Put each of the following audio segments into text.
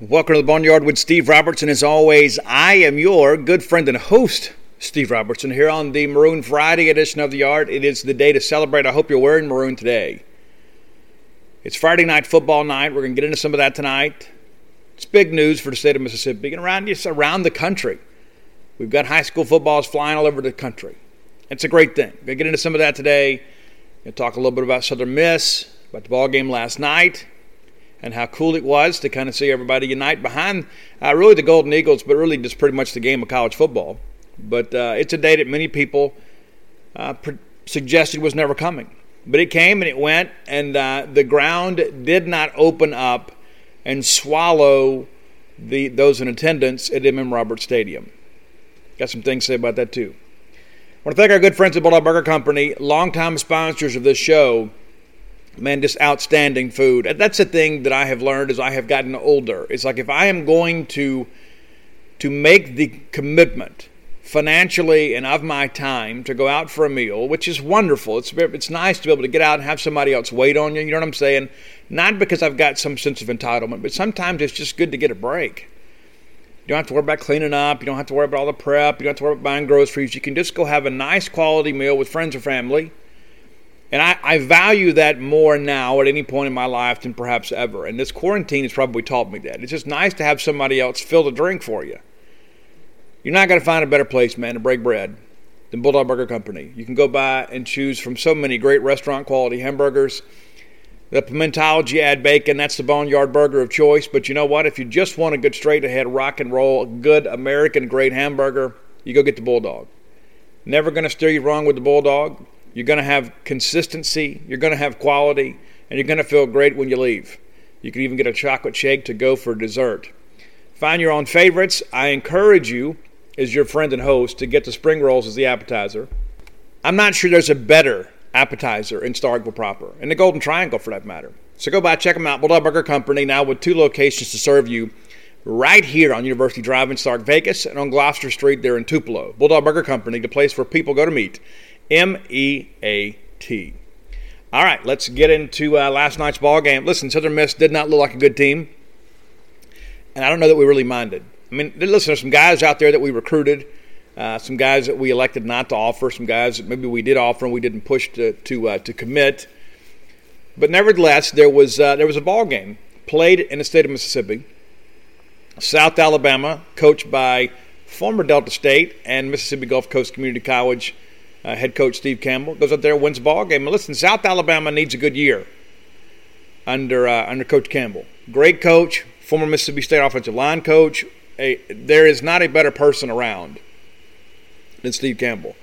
Welcome to the Boneyard with Steve Robertson. As always, I am your good friend and host, Steve Robertson, here on the Maroon Friday edition of the Yard. It is the day to celebrate. I hope you're wearing maroon today. It's Friday night football night. We're going to get into some of that tonight. It's big news for the state of Mississippi and around just around the country. We've got high school footballs flying all over the country. It's a great thing. We're going to get into some of that today. We're going to talk a little bit about Southern Miss, about the ball game last night, and how cool it was to kind of see everybody unite behind uh, really the Golden Eagles, but really just pretty much the game of college football. But uh, it's a day that many people uh, pre- suggested was never coming. But it came and it went, and uh, the ground did not open up and swallow the those in attendance at M.M. Roberts Stadium. Got some things to say about that too. I want to thank our good friends at Bulldog Burger Company, longtime sponsors of this show man, just outstanding food. That's the thing that I have learned as I have gotten older. It's like if I am going to to make the commitment financially and of my time to go out for a meal, which is wonderful. It's it's nice to be able to get out and have somebody else wait on you. You know what I'm saying? Not because I've got some sense of entitlement, but sometimes it's just good to get a break. You don't have to worry about cleaning up. You don't have to worry about all the prep. You don't have to worry about buying groceries. You can just go have a nice quality meal with friends or family and I, I, value that more now at any point in my life than perhaps ever. And this quarantine has probably taught me that. It's just nice to have somebody else fill the drink for you. You're not going to find a better place, man, to break bread than Bulldog Burger Company. You can go by and choose from so many great restaurant quality hamburgers. The Pimentology add bacon, that's the boneyard burger of choice. But you know what? If you just want a good straight ahead rock and roll, good American great hamburger, you go get the Bulldog. Never going to steer you wrong with the Bulldog. You're going to have consistency, you're going to have quality, and you're going to feel great when you leave. You can even get a chocolate shake to go for dessert. Find your own favorites. I encourage you, as your friend and host, to get the spring rolls as the appetizer. I'm not sure there's a better appetizer in Starkville proper, in the Golden Triangle for that matter. So go by, check them out. Bulldog Burger Company now with two locations to serve you right here on University Drive in Stark Vegas and on Gloster Street there in Tupelo. Bulldog Burger Company, the place where people go to meet. M E A T. All right, let's get into uh, last night's ball game. Listen, Southern Miss did not look like a good team, and I don't know that we really minded. I mean, listen, there's some guys out there that we recruited, uh, some guys that we elected not to offer, some guys that maybe we did offer and we didn't push to to, uh, to commit. But nevertheless, there was uh, there was a ball game played in the state of Mississippi. South Alabama, coached by former Delta State and Mississippi Gulf Coast Community College uh, head coach Steve Campbell goes up there, wins a ball game. And listen, South Alabama needs a good year under uh, under Coach Campbell. Great coach, former Mississippi State offensive line coach. A, there is not a better person around than Steve Campbell.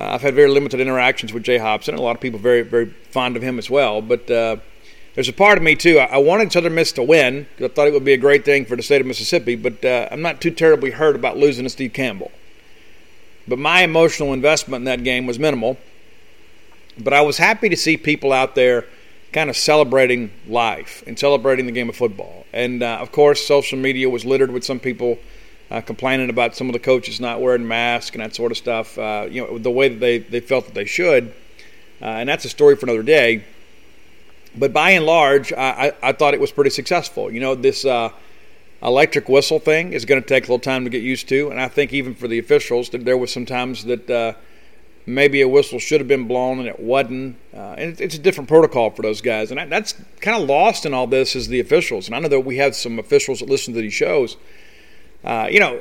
Uh, I've had very limited interactions with Jay Hopson. A lot of people very very fond of him as well. But uh, there's a part of me too. I, I wanted Southern Miss to win because I thought it would be a great thing for the state of Mississippi. But uh, I'm not too terribly hurt about losing to Steve Campbell. But my emotional investment in that game was minimal. But I was happy to see people out there kind of celebrating life and celebrating the game of football. And uh, of course, social media was littered with some people uh, complaining about some of the coaches not wearing masks and that sort of stuff. Uh, you know, the way that they, they felt that they should. Uh, and that's a story for another day. But by and large, I, I, I thought it was pretty successful. You know, this uh, electric whistle thing is going to take a little time to get used to. And I think even for the officials, that there was some times that uh, maybe a whistle should have been blown and it wasn't. Uh, and it's a different protocol for those guys. And that's kind of lost in all this is the officials. And I know that we have some officials that listen to these shows. Uh, you know,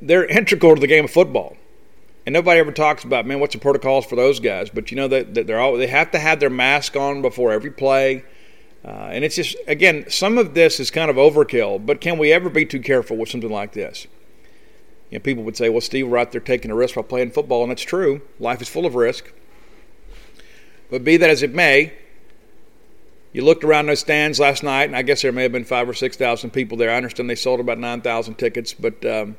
they're integral to the game of football. And nobody ever talks about, man, what's the protocols for those guys? But you know that they're all they have to have their mask on before every play. Uh, and it's just, again, some of this is kind of overkill, but can we ever be too careful with something like this? You know, people would say, well, Steve, we're out there taking a risk while playing football, and that's true. Life is full of risk. But be that as it may, You looked around those stands last night, and I guess there may have been five or six thousand people there. I understand they sold about nine thousand tickets, but um,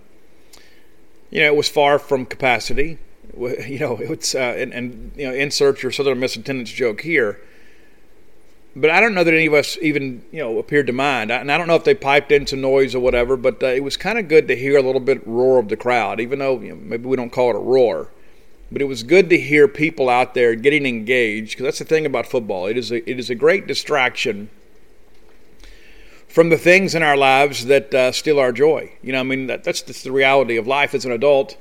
you know it was far from capacity. You know, it's uh, and, and you know insert your Southern Miss attendance joke here but I don't know that any of us even you know appeared to mind. And I don't know if they piped in some noise or whatever, but uh, it was kind of good to hear a little bit roar of the crowd, even though you know, maybe we don't call it a roar. But it was good to hear people out there getting engaged because that's the thing about football. It is a, it is a great distraction from the things in our lives that uh, steal our joy. You know, I mean that, that's, that's the reality of life as an adult.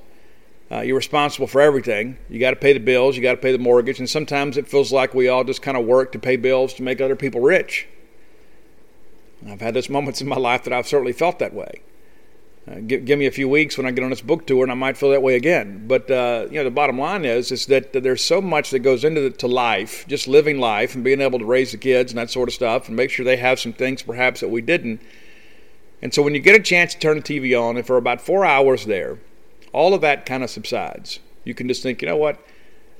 Uh, you're responsible for everything. You got to pay the bills, you got to pay the mortgage, and sometimes it feels like we all just kind of work to pay bills to make other people rich. I've had those moments in my life that I've certainly felt that way. Uh, give, give, me a few weeks when I get on this book tour, and I might feel that way again. But uh, you know, the bottom line is is that there's so much that goes into the, to life, just living life and being able to raise the kids and that sort of stuff, and make sure they have some things perhaps that we didn't. And so when you get a chance to turn the TV on, and for about four hours there, all of that kind of subsides. You can just think, you know what?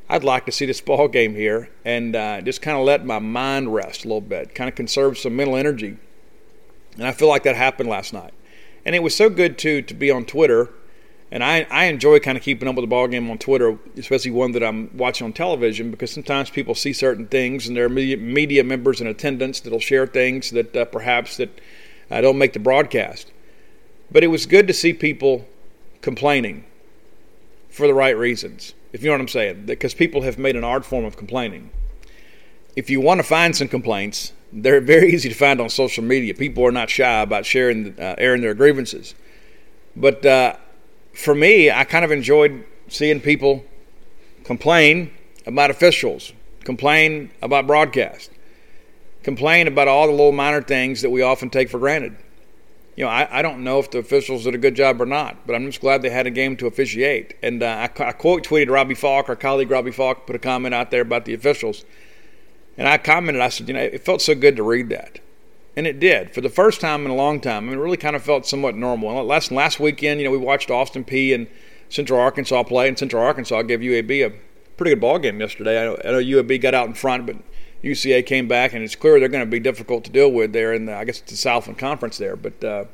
I'd like to see this ball game here and uh, just kind of let my mind rest a little bit, kind of conserve some mental energy. And I feel like that happened last night. And it was so good too to be on Twitter. And I, I enjoy kind of keeping up with the ball game on Twitter, especially one that I'm watching on television, because sometimes people see certain things, and there are media, members in attendance that'll share things that uh, perhaps that uh, don't make the broadcast. But it was good to see people complaining for the right reasons, if you know what I'm saying. Because people have made an art form of complaining. If you want to find some complaints, they're very easy to find on social media. People are not shy about sharing, uh, airing their grievances. But uh, for me, I kind of enjoyed seeing people complain about officials, complain about broadcast, complain about all the little minor things that we often take for granted you know, I, I don't know if the officials did a good job or not, but I'm just glad they had a game to officiate. And uh, I, I quote tweeted Robbie Faulk, our colleague Robbie Faulk, put a comment out there about the officials. And I commented, I said, you know, it felt so good to read that. And it did. For the first time in a long time, I mean, it really kind of felt somewhat normal. Last, last weekend, you know, we watched Austin Peay and Central Arkansas play, and Central Arkansas gave UAB a pretty good ball game yesterday. I know, I know UAB got out in front, but UCA came back, and it's clear they're going to be difficult to deal with there in the, I guess it's the Southland Conference there, but uh,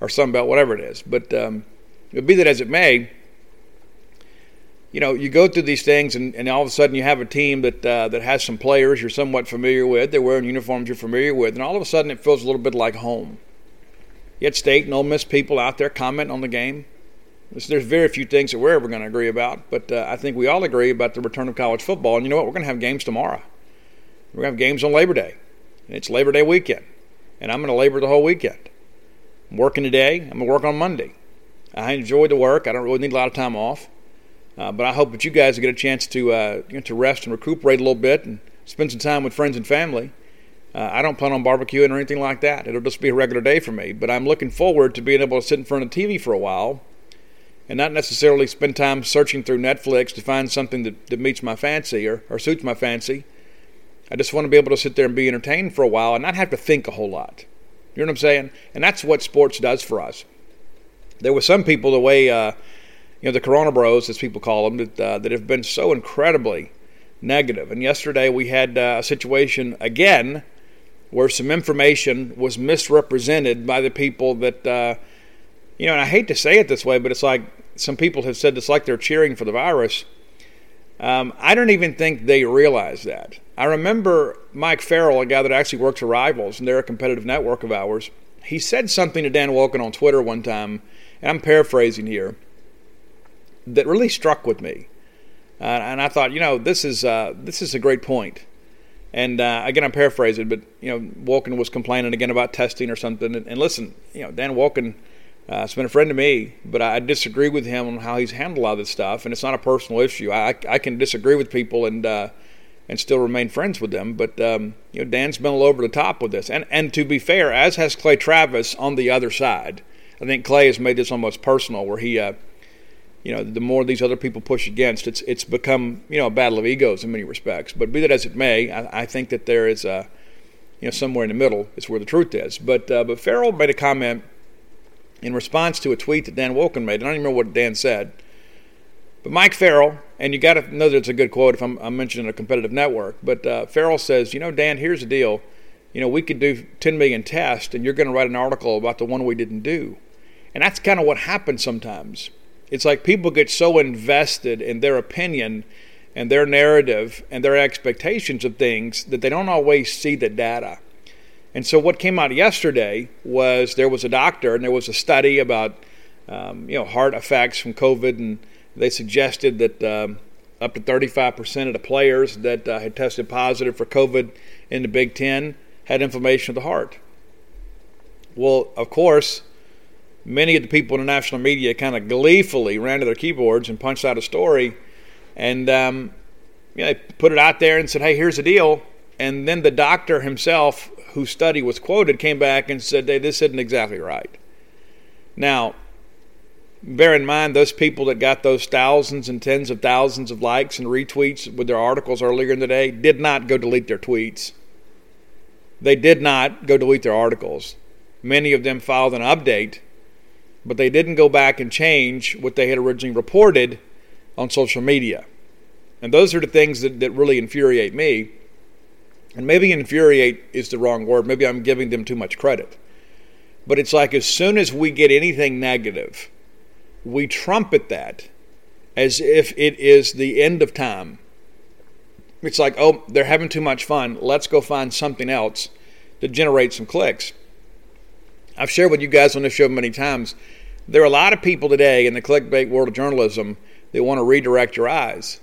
or Sun Belt, whatever it is. But um, be that as it may, you know, you go through these things, and, and all of a sudden you have a team that uh, that has some players you're somewhat familiar with. They're wearing uniforms you're familiar with, and all of a sudden it feels a little bit like home. Yet State and Ole Miss people out there commenting on the game. There's very few things that we're ever going to agree about, but uh, I think we all agree about the return of college football. And you know what? We're going to have games tomorrow. We're going to have games on Labor Day. And it's Labor Day weekend. And I'm going to labor the whole weekend. I'm working today. I'm going to work on Monday. I enjoy the work. I don't really need a lot of time off. Uh, but I hope that you guys get a chance to uh, to rest and recuperate a little bit and spend some time with friends and family. Uh, I don't plan on barbecuing or anything like that. It'll just be a regular day for me. But I'm looking forward to being able to sit in front of TV for a while and not necessarily spend time searching through Netflix to find something that, that meets my fancy or, or suits my fancy. I just want to be able to sit there and be entertained for a while and not have to think a whole lot. You know what I'm saying? And that's what sports does for us. There were some people, the way, uh, you know, the Corona Bros, as people call them, that, uh, that have been so incredibly negative. And yesterday we had uh, a situation again where some information was misrepresented by the people that, uh, you know, and I hate to say it this way, but it's like some people have said it's like they're cheering for the virus. Um, I don't even think they realize that. I remember Mike Farrell, a guy that actually works for Rivals, and they're a competitive network of ours. He said something to Dan Wolken on Twitter one time, and I'm paraphrasing here, that really struck with me. Uh, and I thought, you know, this is uh, this is a great point. And uh, again, I'm paraphrasing, but you know, Wolken was complaining again about testing or something. And, and listen, you know, Dan Wolken uh, has been a friend to me, but I disagree with him on how he's handled a lot of this stuff. And it's not a personal issue. I, I can disagree with people and uh, and still remain friends with them. But um, you know, Dan's been all over the top with this, and and to be fair, as has Clay Travis on the other side. I think Clay has made this almost personal, where he, uh, you know, the more these other people push against, it's it's become you know a battle of egos in many respects. But be that as it may, I, I think that there is a, you know, somewhere in the middle is where the truth is. But uh, but Farrell made a comment in response to a tweet that Dan Wolken made. I don't even remember what Dan said But Mike Farrell, and you got to know that it's a good quote if I'm, I'm mentioning a competitive network. But uh, Farrell says, you know, Dan, here's the deal. You know, we could do 10 million tests, and you're going to write an article about the one we didn't do. And that's kind of what happens sometimes. It's like people get so invested in their opinion and their narrative and their expectations of things that they don't always see the data. And so what came out yesterday was there was a doctor and there was a study about um, you know heart effects from COVID, and they suggested that um, up to 35% of the players that uh, had tested positive for COVID in the Big Ten had inflammation of the heart. Well, of course, many of the people in the national media kind of gleefully ran to their keyboards and punched out a story, and um, you know, they put it out there and said, "Hey, here's the deal." And then the doctor himself, whose study was quoted, came back and said, "Hey, this isn't exactly right." Now, bear in mind those people that got those thousands and tens of thousands of likes and retweets with their articles earlier in the day did not go delete their tweets. They did not go delete their articles. Many of them filed an update, but they didn't go back and change what they had originally reported on social media. And those are the things that, that really infuriate me. And maybe infuriate is the wrong word. Maybe I'm giving them too much credit. But it's like as soon as we get anything negative, we trumpet that as if it is the end of time. It's like, oh, they're having too much fun. Let's go find something else to generate some clicks. I've shared with you guys on this show many times. There are a lot of people today in the clickbait world of journalism that want to redirect your eyes.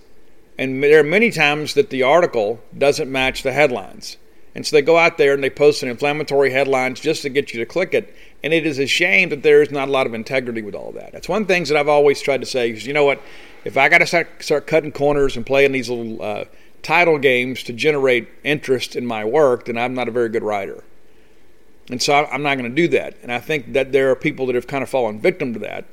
And there are many times that the article doesn't match the headlines. And so they go out there and they post an inflammatory headlines just to get you to click it. And it is a shame that there is not a lot of integrity with all that. That's one of the things that I've always tried to say is, you know what, if I got to start, start cutting corners and playing these little uh, title games to generate interest in my work, then I'm not a very good writer. And so I'm not going to do that. And I think that there are people that have kind of fallen victim to that.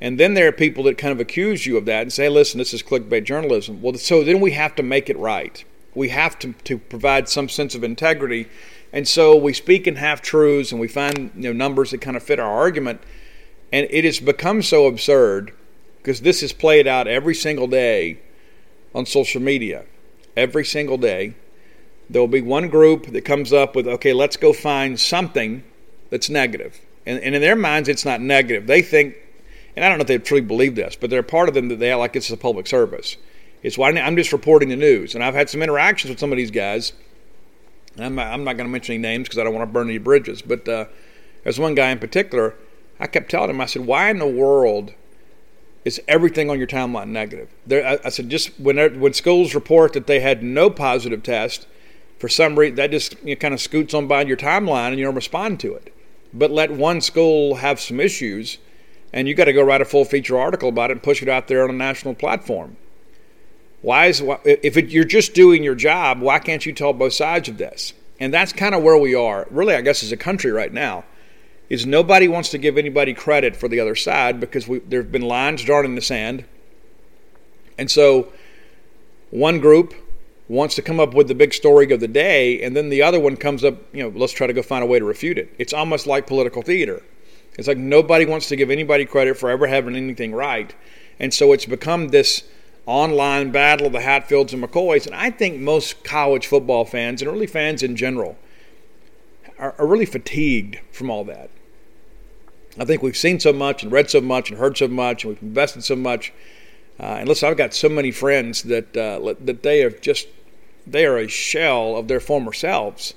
And then there are people that kind of accuse you of that and say, listen, this is clickbait journalism. Well, so then we have to make it right. We have to, to provide some sense of integrity. And so we speak in half truths and we find you know, numbers that kind of fit our argument. And it has become so absurd because this is played out every single day on social media. Every single day. There will be one group that comes up with, okay, let's go find something that's negative. And, and in their minds, it's not negative. They think and I don't know if they truly believe this, but they're part of them that they act like it's a public service. It's why I'm just reporting the news. And I've had some interactions with some of these guys. I'm not, I'm not going to mention any names because I don't want to burn any bridges. But uh, there's one guy in particular. I kept telling him, I said, why in the world is everything on your timeline negative? There, I, I, said, just when when schools report that they had no positive test, for some reason that just you know, kind of scoots on by your timeline and you don't respond to it. But let one school have some issues and you got to go write a full feature article about it and push it out there on a national platform. Why is if it, you're just doing your job, why can't you tell both sides of this? And that's kind of where we are, really. I guess as a country right now, is nobody wants to give anybody credit for the other side because we, there have been lines drawn in the sand, and so one group wants to come up with the big story of the day, and then the other one comes up. You know, let's try to go find a way to refute it. It's almost like political theater. It's like nobody wants to give anybody credit for ever having anything right. And so it's become this online battle of the Hatfields and McCoys. And I think most college football fans, and really fans in general, are, are really fatigued from all that. I think we've seen so much and read so much and heard so much and we've invested so much. Uh, and listen, I've got so many friends that uh, that they have just they are a shell of their former selves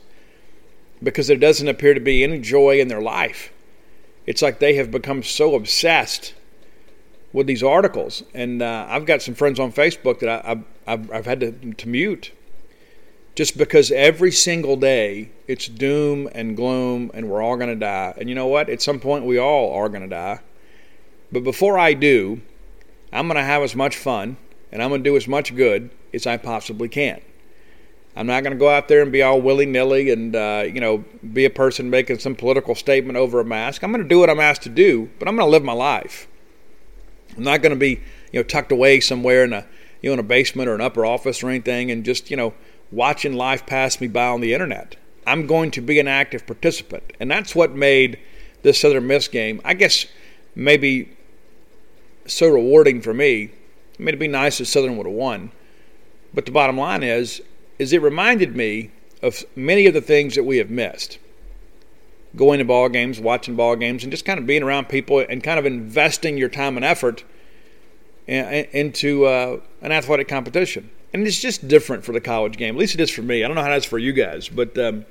because there doesn't appear to be any joy in their life it's like they have become so obsessed with these articles. And uh, I've got some friends on Facebook that I, have I've had to, to mute just because every single day it's doom and gloom and we're all going to die. And you know what? At some point, we all are going to die. But before I do, I'm going to have as much fun and I'm going to do as much good as I possibly can. I'm not going to go out there and be all willy nilly and uh, you know be a person making some political statement over a mask. I'm going to do what I'm asked to do, but I'm going to live my life. I'm not going to be you know tucked away somewhere in a you know in a basement or an upper office or anything and just you know watching life pass me by on the internet. I'm going to be an active participant, and that's what made this Southern Miss game, I guess, maybe so rewarding for me I mean, it'd be nice if Southern would have won. But the bottom line is, is it reminded me of many of the things that we have missed. Going to ball games, watching ball games, and just kind of being around people and kind of investing your time and effort into uh, an athletic competition. And it's just different for the college game. At least it is for me. I don't know how that's for you guys, but um,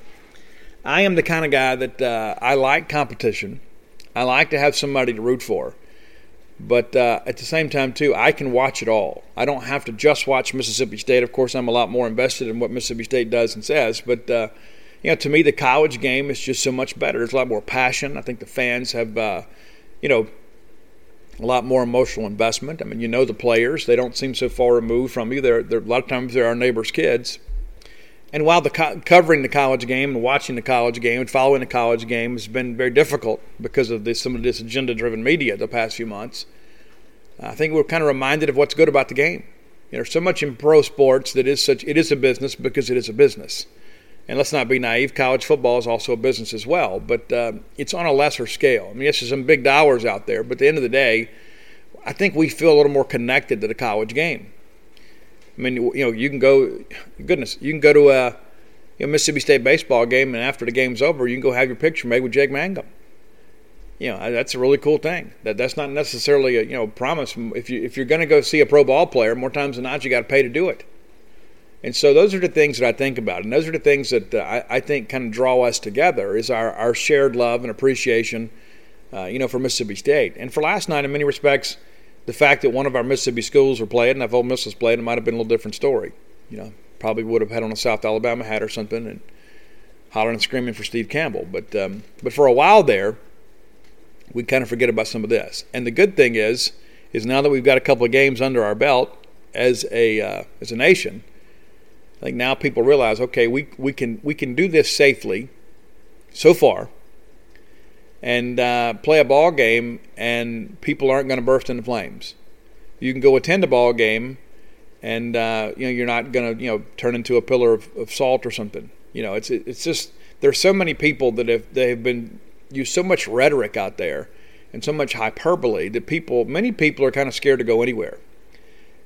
I am the kind of guy that uh, I like competition. I like to have somebody to root for. But uh, at the same time, too, I can watch it all. I don't have to just watch Mississippi State. Of course, I'm a lot more invested in what Mississippi State does and says. But uh, you know, to me, the college game is just so much better. There's a lot more passion. I think the fans have, uh, you know, a lot more emotional investment. I mean, you know the players; they don't seem so far removed from you. They're, they're a lot of times they're our neighbors' kids. And while the co- covering the college game and watching the college game and following the college game has been very difficult because of this, some of this agenda-driven media the past few months, I think we're kind of reminded of what's good about the game. You know, so much in pro sports that is such it is a business because it is a business. And let's not be naive. College football is also a business as well, but uh, it's on a lesser scale. I mean, yes, there's some big dollars out there, but at the end of the day, I think we feel a little more connected to the college game. I mean, you know, you can go, goodness, you can go to a you know, Mississippi State baseball game, and after the game's over, you can go have your picture made with Jake Mangum. You know, that's a really cool thing. That that's not necessarily a you know promise. If you if you're going to go see a pro ball player, more times than not, you got to pay to do it. And so those are the things that I think about, and those are the things that uh, I, I, think kind of draw us together is our, our shared love and appreciation, uh, you know, for Mississippi State. And for last night, in many respects, the fact that one of our Mississippi schools were playing, and if Ole Miss was playing, it might have been a little different story. You know, probably would have had on a South Alabama hat or something and hollering and screaming for Steve Campbell. But um, but for a while there, we kind of forget about some of this. And the good thing is, is now that we've got a couple of games under our belt as a uh, as a nation, I think now people realize, okay, we we can we can do this safely, so far, and uh, play a ball game, and people aren't going to burst into flames. You can go attend a ball game, and uh, you know you're not going to you know turn into a pillar of, of salt or something. You know, it's it's just there's so many people that have they have been use so much rhetoric out there and so much hyperbole that people, many people are kind of scared to go anywhere.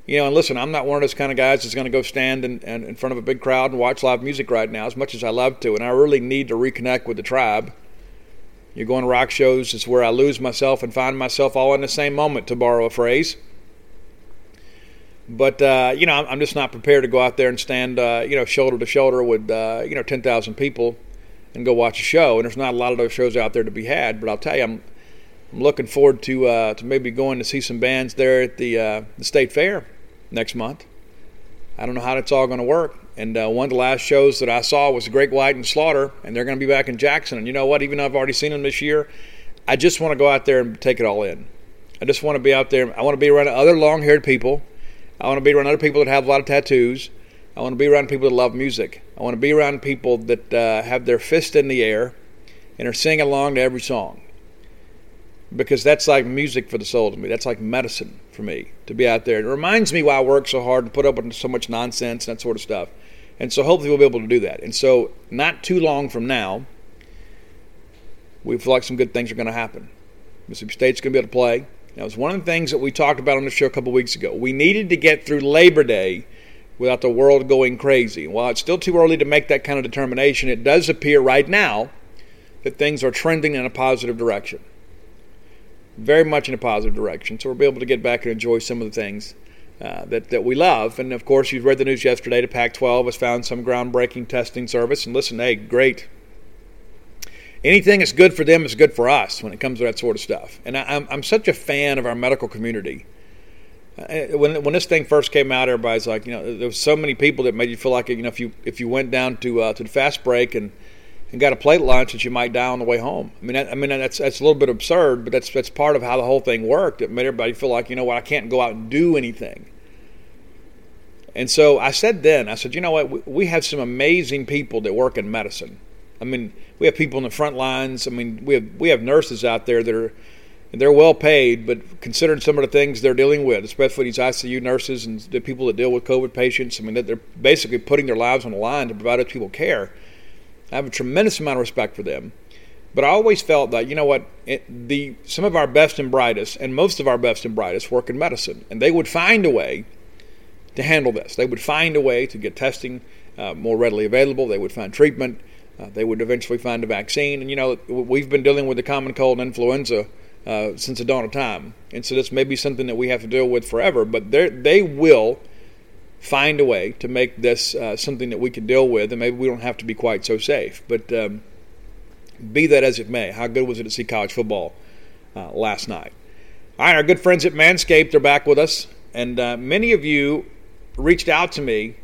You know, and listen, I'm not one of those kind of guys that's going to go stand in, in, in front of a big crowd and watch live music right now, as much as I love to. And I really need to reconnect with the tribe. You're going to rock shows it's where I lose myself and find myself all in the same moment, to borrow a phrase. But uh, you know, I'm just not prepared to go out there and stand, uh, you know, shoulder to shoulder with uh, you know 10,000 people and go watch a show. And there's not a lot of those shows out there to be had. But I'll tell you, I'm I'm looking forward to uh, to maybe going to see some bands there at the uh, the state fair next month. I don't know how that's all going to work. And uh, one of the last shows that I saw was Great White and Slaughter, and they're going to be back in Jackson. And you know what? Even though I've already seen them this year, I just want to go out there and take it all in. I just want to be out there. I want to be around other long-haired people. I want to be around other people that have a lot of tattoos. I want to be around people that love music. I want to be around people that uh, have their fist in the air and are singing along to every song. Because that's like music for the soul to me. That's like medicine for me to be out there. It reminds me why I work so hard to put up with so much nonsense and that sort of stuff. And so hopefully we'll be able to do that. And so not too long from now, we feel like some good things are going to happen. Mississippi State's going to be able to play. That was one of the things that we talked about on the show a couple weeks ago. We needed to get through Labor Day without the world going crazy. While it's still too early to make that kind of determination, it does appear right now that things are trending in a positive direction. Very much in a positive direction. So we'll be able to get back and enjoy some of the things uh, that, that we love. And of course, you read the news yesterday. The Pac 12 has found some groundbreaking testing service. And listen, hey, great. Anything that's good for them is good for us when it comes to that sort of stuff. And I, I'm, I'm such a fan of our medical community uh, when when this thing first came out, everybody's like, you know, there was so many people that made you feel like, you know, if you if you went down to uh, to the fast break and and got a plate lunch, that you might die on the way home. I mean, I, I mean that's that's a little bit absurd, but that's that's part of how the whole thing worked. It made everybody feel like, you know what, I can't go out and do anything. And so I said then, I said, you know what, we have some amazing people that work in medicine. I mean, we have people in the front lines. I mean, we have we have nurses out there that are they're well paid, but considering some of the things they're dealing with, especially these ICU nurses and the people that deal with COVID patients, I mean, they're basically putting their lives on the line to provide other people care. I have a tremendous amount of respect for them. But I always felt that you know what, it, the some of our best and brightest, and most of our best and brightest, work in medicine, and they would find a way to handle this. They would find a way to get testing uh, more readily available. They would find treatment. Uh, they would eventually find a vaccine. And you know, we've been dealing with the common cold and influenza uh, since the dawn of time, and so this may be something that we have to deal with forever. But they will find a way to make this uh, something that we can deal with, and maybe we don't have to be quite so safe. But um, be that as it may, how good was it to see college football uh, last night? All right, our good friends at Manscaped are back with us, and uh, many of you reached out to me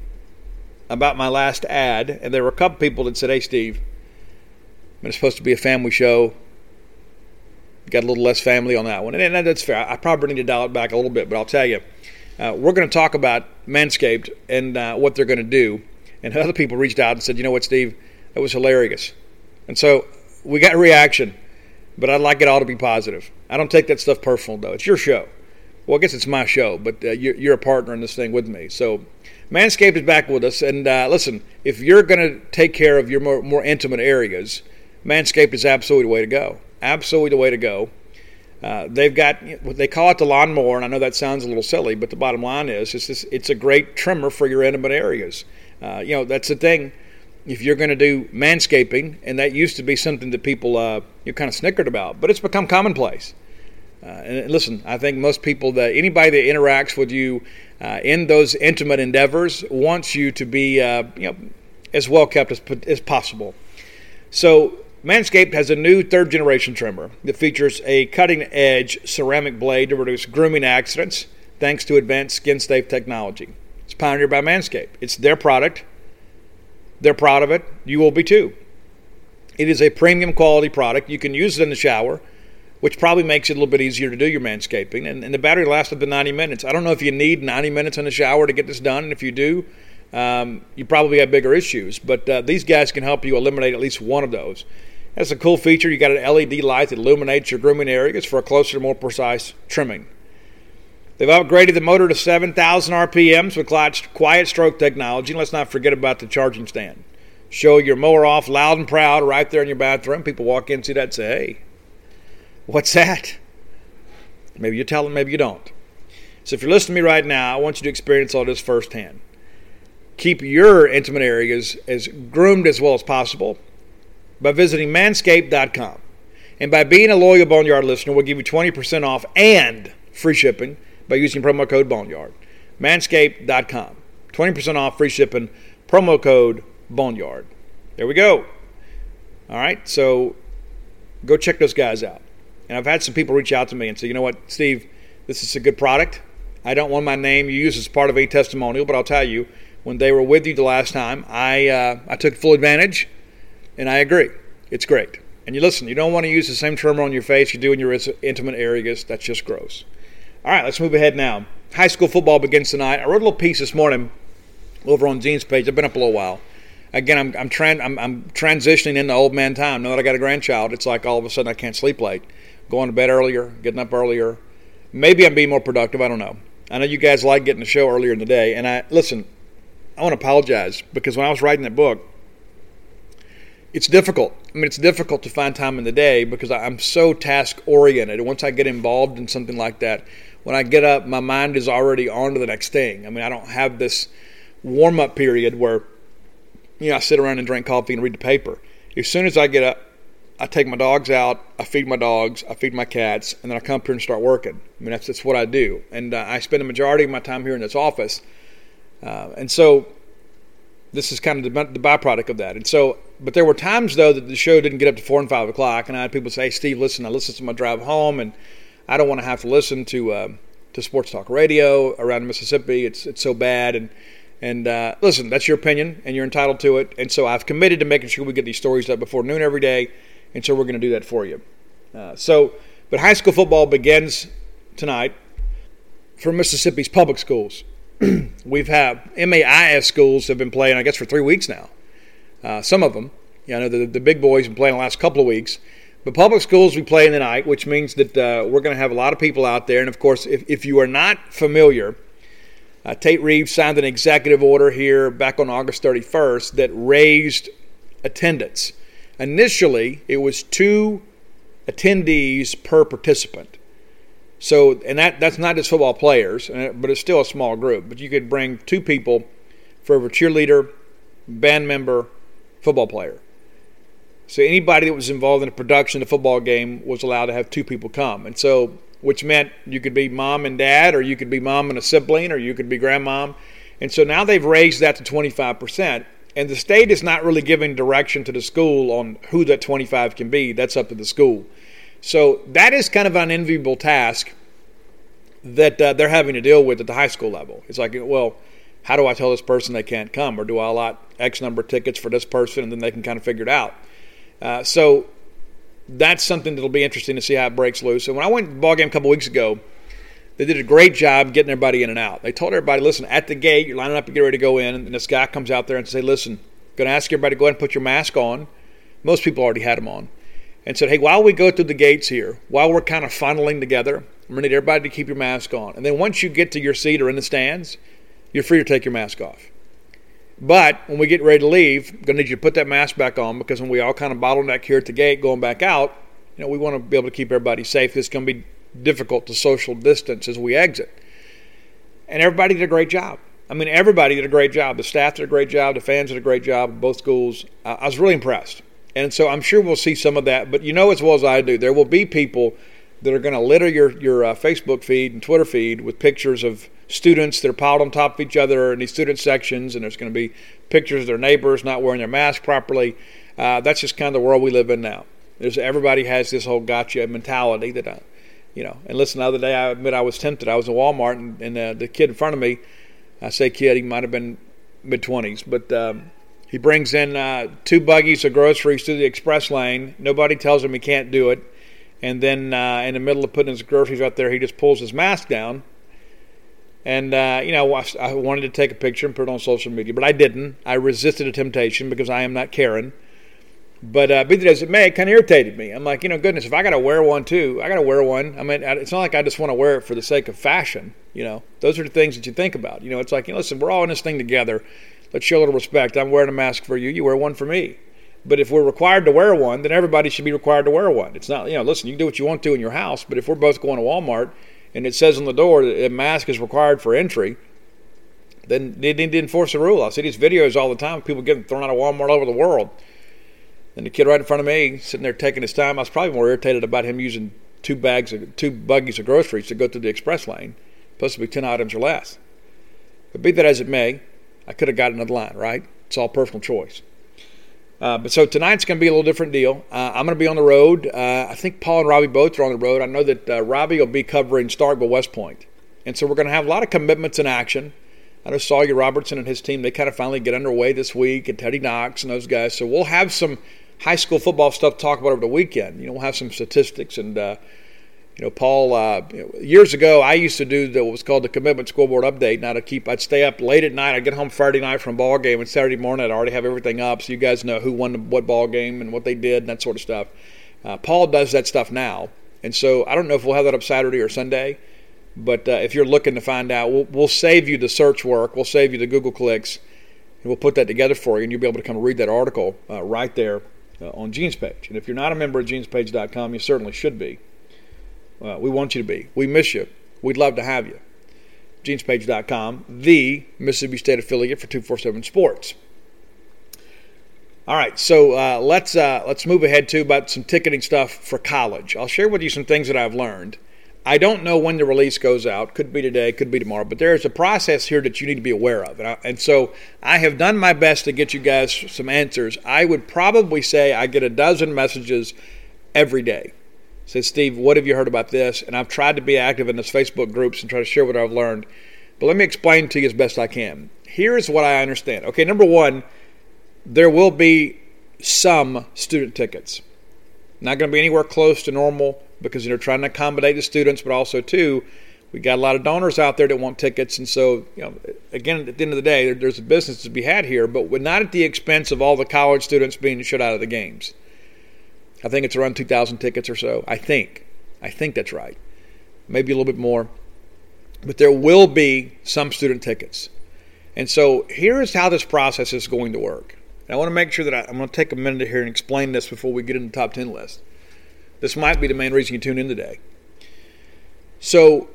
about my last ad, and there were a couple people that said, "Hey, Steve, it's supposed to be a family show. Got a little less family on that one, and that's fair. I probably need to dial it back a little bit, but I'll tell you, uh, we're going to talk about Manscaped and uh, what they're going to do." And other people reached out and said, "You know what, Steve? That was hilarious." And so we got a reaction, but I'd like it all to be positive. I don't take that stuff personal, though. It's your show. Well, I guess it's my show, but uh, you're, you're, a partner in this thing with me. So Manscaped is back with us. And uh, listen, if you're going to take care of your more, more intimate areas, Manscaped is absolutely the way to go. Absolutely the way to go. Uh, they've got what they call it the lawnmower, and I know that sounds a little silly, but the bottom line is it's, just, it's a great trimmer for your intimate areas. Uh, you know, that's the thing. If you're going to do manscaping, and that used to be something that people uh, you kind of snickered about, but it's become commonplace. Uh, and listen, I think most people that anybody that interacts with you uh, in those intimate endeavors wants you to be uh, you know as well kept as, as possible. So Manscaped has a new third generation trimmer that features a cutting edge ceramic blade to reduce grooming accidents thanks to advanced skin safe technology. It's pioneered by Manscaped. It's their product. They're proud of it. You will be too. It is a premium quality product. You can use it in the shower which probably makes it a little bit easier to do your manscaping. And, and the battery lasts up to 90 minutes. I don't know if you need 90 minutes in the shower to get this done, and if you do, um, you probably have bigger issues. But uh, these guys can help you eliminate at least one of those. That's a cool feature. You got an LED light that illuminates your grooming areas for a closer, more precise trimming. They've upgraded the motor to 7,000 RPMs with quiet stroke technology. And let's not forget about the charging stand. Show your mower off loud and proud right there in your bathroom. People walk in, see that, say, hey, What's that? Maybe you tell them, maybe you don't. So if you're listening to me right now, I want you to experience all this firsthand. Keep your intimate areas as groomed as well as possible by visiting manscaped.com. And by being a loyal Boneyard listener, we'll give you 20% off and free shipping by using promo code Boneyard. Manscaped.com. 20% off free shipping, promo code Boneyard. There we go. All right, so go check those guys out. And I've had some people reach out to me and say, you know what, Steve, this is a good product. I don't want my name used as part of a testimonial, but I'll tell you, when they were with you the last time, I uh, I took full advantage, and I agree. It's great. And you listen, you don't want to use the same trimmer on your face you do in your intimate areas. That's just gross. All right, let's move ahead now. High school football begins tonight. I wrote a little piece this morning over on Gene's page. I've been up a little while again, I'm I'm, tran- I'm I'm transitioning into old man time. Now that I got a grandchild, it's like all of a sudden I can't sleep late going to bed earlier, getting up earlier. Maybe I'm being more productive. I don't know. I know you guys like getting the show earlier in the day. And I listen, I want to apologize because when I was writing that book, it's difficult. I mean, it's difficult to find time in the day because I'm so task oriented. Once I get involved in something like that, when I get up, my mind is already on to the next thing. I mean, I don't have this warm up period where, you know, I sit around and drink coffee and read the paper. As soon as I get up, I take my dogs out, I feed my dogs, I feed my cats, and then I come up here and start working. I mean, that's, that's what I do. And uh, I spend the majority of my time here in this office. Uh, and so this is kind of the, the, byproduct of that. And so, but there were times, though, that the show didn't get up to 4 and 5 o'clock. And I had people say, hey, Steve, listen, I listen to my drive home, and I don't want to have to listen to, uh, to sports talk radio around Mississippi. It's, it's so bad. And, and uh, listen, that's your opinion, and you're entitled to it. And so I've committed to making sure we get these stories up before noon every day and so we're going to do that for you. Uh, so, but high school football begins tonight for Mississippi's public schools. We've had MAIS schools have been playing, I guess, for three weeks now. Uh, some of them, you know, the, the big boys have been playing the last couple of weeks. But public schools we play in the night, which means that uh, we're going to have a lot of people out there. And of course, if, if you are not familiar, uh, Tate Reeves signed an executive order here back on August 31st that raised attendance Initially, it was two attendees per participant. So, and that, that's not just football players, but it's still a small group. But you could bring two people for every cheerleader, band member, football player. So anybody that was involved in the production of the football game was allowed to have two people come. And so, which meant you could be mom and dad, or you could be mom and a sibling, or you could be grandmom. And so now they've raised that to 25%. And the state is not really giving direction to the school on who that 25 can be. That's up to the school. So that is kind of an enviable task that uh, they're having to deal with at the high school level. It's like, well, how do I tell this person they can't come, or do I allot X number of tickets for this person, and then they can kind of figure it out. Uh, so that's something that'll be interesting to see how it breaks loose. And when I went to the ball game a couple weeks ago, they did a great job getting everybody in and out. They told everybody, listen, at the gate, you're lining up to get ready to go in, and this guy comes out there and say, listen, going to ask everybody to go ahead and put your mask on. Most people already had them on and said, hey, while we go through the gates here, while we're kind of funneling together, I'm going to need everybody to keep your mask on. And then once you get to your seat or in the stands, you're free to take your mask off. But when we get ready to leave, I'm going to need you to put that mask back on because when we all kind of bottleneck here at the gate going back out, you know, we want to be able to keep everybody safe. It's going to be difficult to social distance as we exit. And everybody did a great job. I mean, everybody did a great job. The staff did a great job. The fans did a great job. Both schools. I was really impressed. And so I'm sure we'll see some of that. But you know as well as I do, there will be people that are going to litter your, your uh, Facebook feed and Twitter feed with pictures of students that are piled on top of each other in these student sections. And there's going to be pictures of their neighbors not wearing their mask properly. Uh, that's just kind of the world we live in now. There's, everybody has this whole gotcha mentality that, I, uh, you know. And listen, the other day I admit I was tempted. I was in Walmart and, and uh, the kid in front of me, I say kid, he might have been mid 20s, but. Um, he brings in uh, two buggies of groceries through the express lane. Nobody tells him he can't do it. And then uh, in the middle of putting his groceries out there, he just pulls his mask down. And, uh, you know, I wanted to take a picture and put it on social media, but I didn't. I resisted a temptation because I am not Karen. But uh, be that as it may, it kind of irritated me. I'm like, you know, goodness, if I got to wear one too, I got to wear one. I mean, it's not like I just want to wear it for the sake of fashion. You know, those are the things that you think about. You know, it's like, you know, listen, we're all in this thing together let's show a little respect. I'm wearing a mask for you. You wear one for me. But if we're required to wear one, then everybody should be required to wear one. It's not, you know, listen, you can do what you want to in your house, but if we're both going to Walmart and it says on the door that a mask is required for entry, then they need to enforce the rule. I see these videos all the time, of people getting thrown out of Walmart all over the world. And the kid right in front of me, sitting there taking his time, I was probably more irritated about him using two bags of two buggies of groceries to go through the express lane, be ten items or less. But be that as it may, I could have gotten another line, right? It's all personal choice. Uh, but so tonight's going to be a little different deal. Uh, I'm going to be on the road. Uh, I think Paul and Robbie both are on the road. I know that uh, Robbie will be covering Starkville West Point. And so we're going to have a lot of commitments in action. I know Sawyer Robertson and his team, they kind of finally get underway this week, and Teddy Knox and those guys. So we'll have some high school football stuff to talk about over the weekend. You know, we'll have some statistics and uh, you know, Paul, uh, years ago, I used to do the, what was called the commitment scoreboard update. Now to keep, I'd stay up late at night. I'd get home Friday night from ball game, and Saturday morning I'd already have everything up, so you guys know who won what ball game and what they did and that sort of stuff. Uh, Paul does that stuff now, and so I don't know if we'll have that up Saturday or Sunday. But uh, if you're looking to find out, we'll, we'll save you the search work. We'll save you the Google clicks, and we'll put that together for you, and you'll be able to come read that article uh, right there uh, on Gene's page. And if you're not a member of genespage.com, you certainly should be. Uh, we want you to be. We miss you. We'd love to have you. GeneSpage.com, the Mississippi State affiliate for 247 Sports. All right, so uh, let's uh, let's move ahead to about some ticketing stuff for college. I'll share with you some things that I've learned. I don't know when the release goes out. Could be today, could be tomorrow. But there is a process here that you need to be aware of, and, I, and so I have done my best to get you guys some answers. I would probably say I get a dozen messages every day said, Steve, what have you heard about this? And I've tried to be active in those Facebook groups and try to share what I've learned. But let me explain to you as best I can. Here's what I understand. Okay, number one, there will be some student tickets. Not going to be anywhere close to normal because they're trying to accommodate the students, but also too, we got a lot of donors out there that want tickets, and so you know, again, at the end of the day, there's a business to be had here, but not at the expense of all the college students being shut out of the games. I think it's around 2,000 tickets or so. I think. I think that's right. Maybe a little bit more. But there will be some student tickets. And so here's how this process is going to work. And I want to make sure that I, I'm going to take a minute here and explain this before we get into the top 10 list. This might be the main reason you tune in today. So,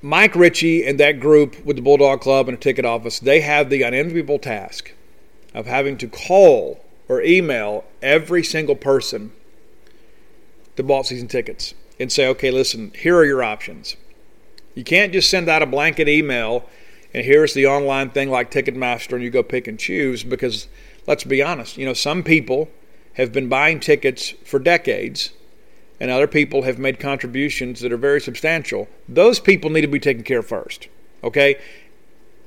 Mike Richey and that group with the Bulldog Club and a ticket office, they have the unenviable task of having to call or email every single person that bought season tickets and say, okay, listen, here are your options. You can't just send out a blanket email and here's the online thing like Ticketmaster and you go pick and choose because let's be honest, you know, some people have been buying tickets for decades and other people have made contributions that are very substantial. Those people need to be taken care of first. Okay?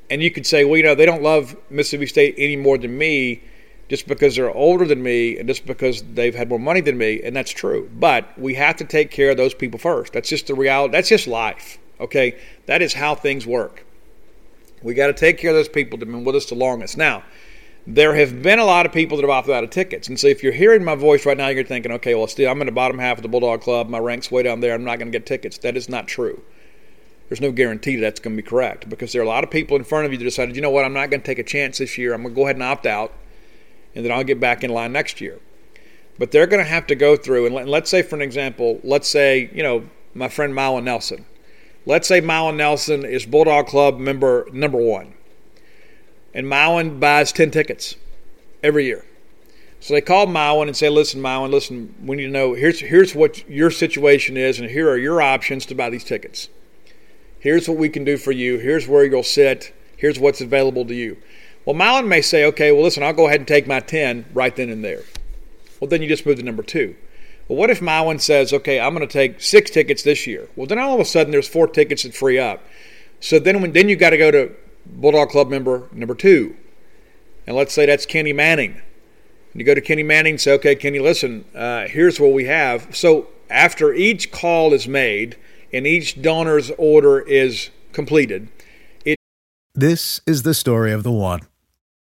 And you could say, well, you know, they don't love Mississippi State any more than me just because they're older than me and just because they've had more money than me, and that's true. But we have to take care of those people first. That's just the reality. That's just life. Okay, that is how things work. We got to take care of those people that have been with us the longest. Now, there have been a lot of people that have opted out of tickets, and so if you're hearing my voice right now, you're thinking, okay, well, Steve, I'm in the bottom half of the Bulldog Club. My rank's way down there. I'm not going to get tickets. That is not true. There's no guarantee that that's going to be correct because there are a lot of people in front of you that decided, you know what, I'm not going to take a chance this year. I'm going to go ahead and opt out and then I'll get back in line next year. But they're going to have to go through, and let, us say, for an example, let's say, you know, my friend Mylon Nelson. Let's say Mylon Nelson is Bulldog Club member number one, and Mylon buys 10 tickets every year. So they call Mylon and say, listen, Mylon, listen, we need to know here's, here's what your situation is, and here are your options to buy these tickets. Here's what we can do for you. Here's where you'll sit. Here's what's available to you. Well, Mylon may say, okay, well, listen, I'll go ahead and take my 10 right then and there. Well, then you just move to number two. Well, what if Mylon says, okay, I'm going to take six tickets this year? Well, then all of a sudden there's four tickets that free up. So then when then you got to go to Bulldog Club member number two. And let's say that's Kenny Manning. And you go to Kenny Manning and say, okay, Kenny, listen, uh, here's what we have. So after each call is made and each donor's order is completed, it. This is the story of the one.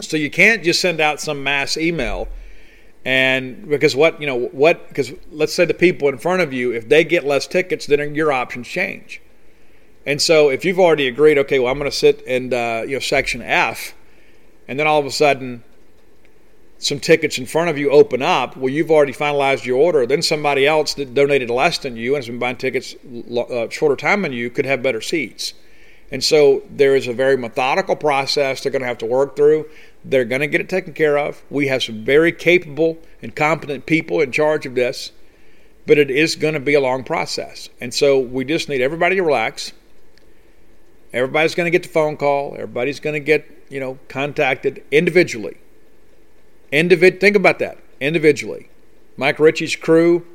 So you can't just send out some mass email and because what you know what because let's say the people in front of you if they get less tickets then your options change. And so if you've already agreed okay well i'm going to sit in uh, you know section f and then all of a sudden some tickets in front of you open up well you've already finalized your order then somebody else that donated less than you and has been buying tickets uh, shorter time than you could have better seats and so there is a very methodical process they're going to have to work through. They're going to get it taken care of. We have some very capable and competent people in charge of this, but it is going to be a long process. And so we just need everybody to relax. Everybody's going to get the phone call. Everybody's going to get, you know, contacted individually. Individ- think about that individually. Mike Richey's crew,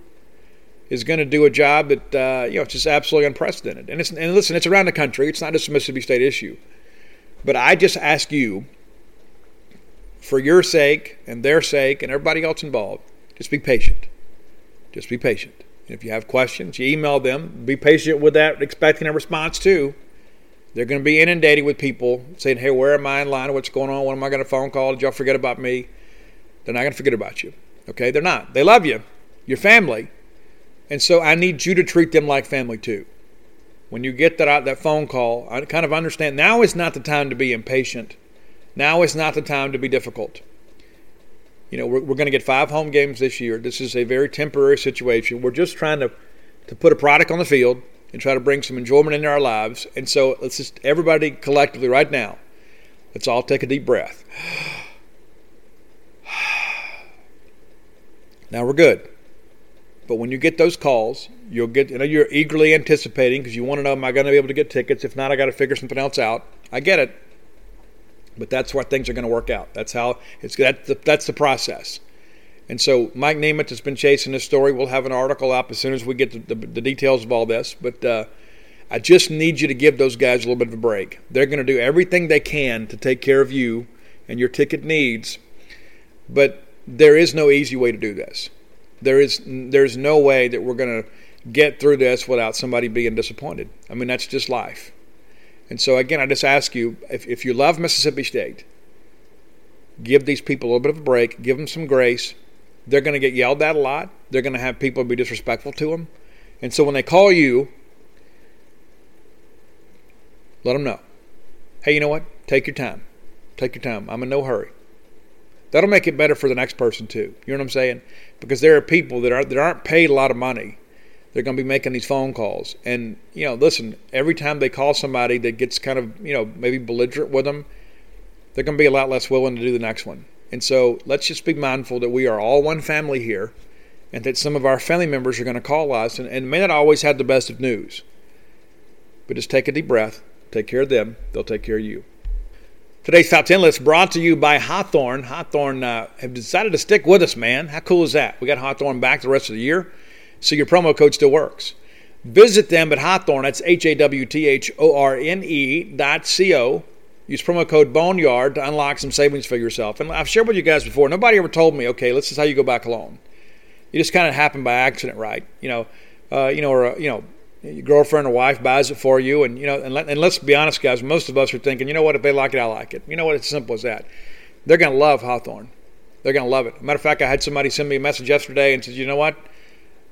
is going to do a job that uh, you know it's just absolutely unprecedented. And it's and listen, it's around the country. It's not just a Mississippi State issue. But I just ask you, for your sake and their sake and everybody else involved, just be patient. Just be patient. And if you have questions, you email them. Be patient with that, expecting a response too. They're going to be inundated with people saying, "Hey, where am I in line? What's going on? When am I going to phone call? Did y'all forget about me?" They're not going to forget about you. Okay, they're not. They love you, your family, and so I need you to treat them like family too. When you get that uh, that phone call, I kind of understand now is not the time to be impatient. Now is not the time to be difficult. You know, we're, we're going to get five home games this year. This is a very temporary situation. We're just trying to, to put a product on the field and try to bring some enjoyment into our lives. And so let's just, everybody collectively right now, let's all take a deep breath. Now we're good. But when you get those calls, you'll get, you know, you're eagerly anticipating because you want to know, am I going to be able to get tickets? If not, I got to figure something else out. I get it. But that's where things are going to work out. That's how it's that's the, that's the process. And so Mike Nemeth has been chasing this story. We'll have an article up as soon as we get the, the, the details of all this. But uh, I just need you to give those guys a little bit of a break. They're going to do everything they can to take care of you and your ticket needs. But there is no easy way to do this. There is there's no way that we're going to get through this without somebody being disappointed. I mean, that's just life. And so, again, I just ask you if, if you love Mississippi State, give these people a little bit of a break, give them some grace. They're going to get yelled at a lot, they're going to have people be disrespectful to them. And so, when they call you, let them know hey, you know what? Take your time. Take your time. I'm in no hurry. That'll make it better for the next person too. You know what I'm saying? Because there are people that are that aren't paid a lot of money they're going to be making these phone calls. And, you know, listen, every time they call somebody that gets kind of, you know, maybe belligerent with them, they're going to be a lot less willing to do the next one. And so let's just be mindful that we are all one family here and that some of our family members are going to call us and, and may not always have the best of news. But just take a deep breath, take care of them, they'll take care of you. Today's top 10 list brought to you by Hawthorne. Hawthorne uh, have decided to stick with us, man. How cool is that? We got Hawthorne back the rest of the year so your promo code still works. Visit them at Hawthorne, that's H A W T H O R N E dot C O. Use promo code Boneyard to unlock some savings for yourself. And I've shared with you guys before, nobody ever told me, okay, this is how you go back alone. It just kind of happened by accident, right? You know, uh, you know, or, uh, you know, your girlfriend or wife buys it for you, and you know, and, let, and let's be honest, guys. Most of us are thinking, you know what? If they like it, I like it. You know what? It's simple as that. They're going to love Hawthorne. They're going to love it. Matter of fact, I had somebody send me a message yesterday and said, you know what?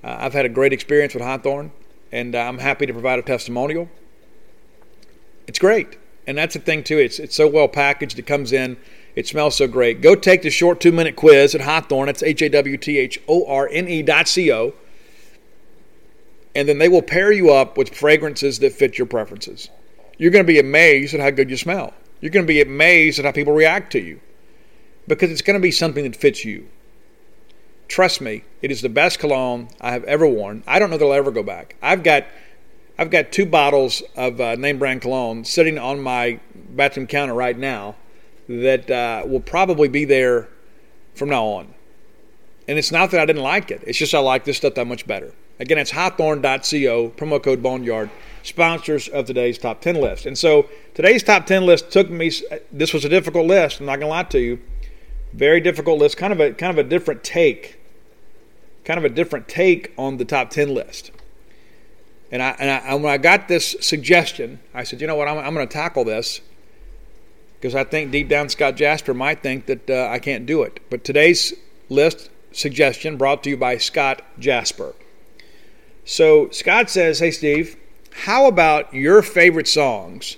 Uh, I've had a great experience with Hawthorne, and uh, I'm happy to provide a testimonial. It's great, and that's the thing too. It's it's so well packaged. It comes in. It smells so great. Go take the short two minute quiz at Hawthorne. It's H A W T H O R N E dot C O. And then they will pair you up with fragrances that fit your preferences. You're going to be amazed at how good you smell. You're going to be amazed at how people react to you because it's going to be something that fits you. Trust me, it is the best cologne I have ever worn. I don't know that I'll ever go back. I've got I've got two bottles of uh, name brand cologne sitting on my bathroom counter right now that uh, will probably be there from now on. And it's not that I didn't like it. It's just I like this stuff that much better. Again, it's hawthorne.co, promo code Boneyard, sponsors of today's top 10 list. And so today's top 10 list took me, this was a difficult list, I'm not going to lie to you. Very difficult list, kind of a kind of a different take kind of a different take on the top 10 list. And, I, and, I, when I got this suggestion, I said, you know what, I'm, I'm going to tackle this because I think deep down Scott Jasper might think that uh, I can't do it. But today's list suggestion brought to you by Scott Jasper. So Scott says, hey, Steve, how about your favorite songs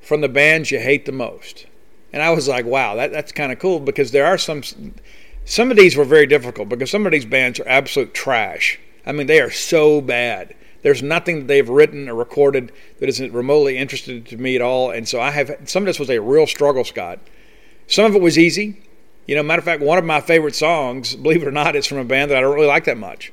from the bands you hate the most? And I was like, wow, that, that's kind of cool because there are some some of these were very difficult because some of these bands are absolute trash. I mean, they are so bad. There's nothing that they've written or recorded that isn't remotely interested to me at all. And so I have some of this was a real struggle, Scott. Some of it was easy. You know, matter of fact, one of my favorite songs, believe it or not, is from a band that I don't really like that much.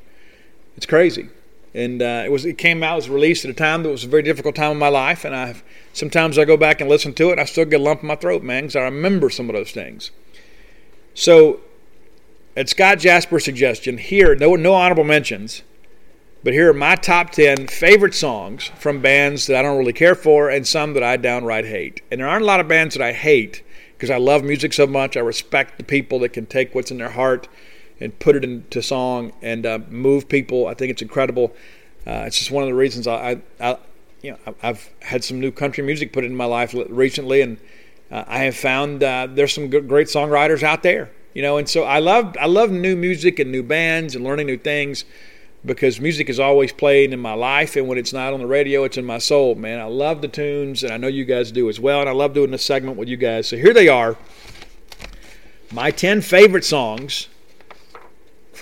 It's crazy, and uh, it was it came out, it was released at a time that was a very difficult time in my life, and I sometimes I go back and listen to it, and I still get a lump in my throat, man, because I remember some of those things. So at Scott Jasper's suggestion, here, no, no honorable mentions, but here are my top 10 favorite songs from bands that I don't really care for and some that I downright hate. And there aren't a lot of bands that I hate because I love music so much. I respect the people that can take what's in their heart and put it into song and uh, move people. I think it's incredible. Uh, it's just one of the reasons I, I, I, you know, I've had some new country music put into my life recently, and uh, I have found uh, there's some good, great songwriters out there you know and so i love i love new music and new bands and learning new things because music is always played in my life and when it's not on the radio it's in my soul man i love the tunes and i know you guys do as well and i love doing this segment with you guys so here they are my 10 favorite songs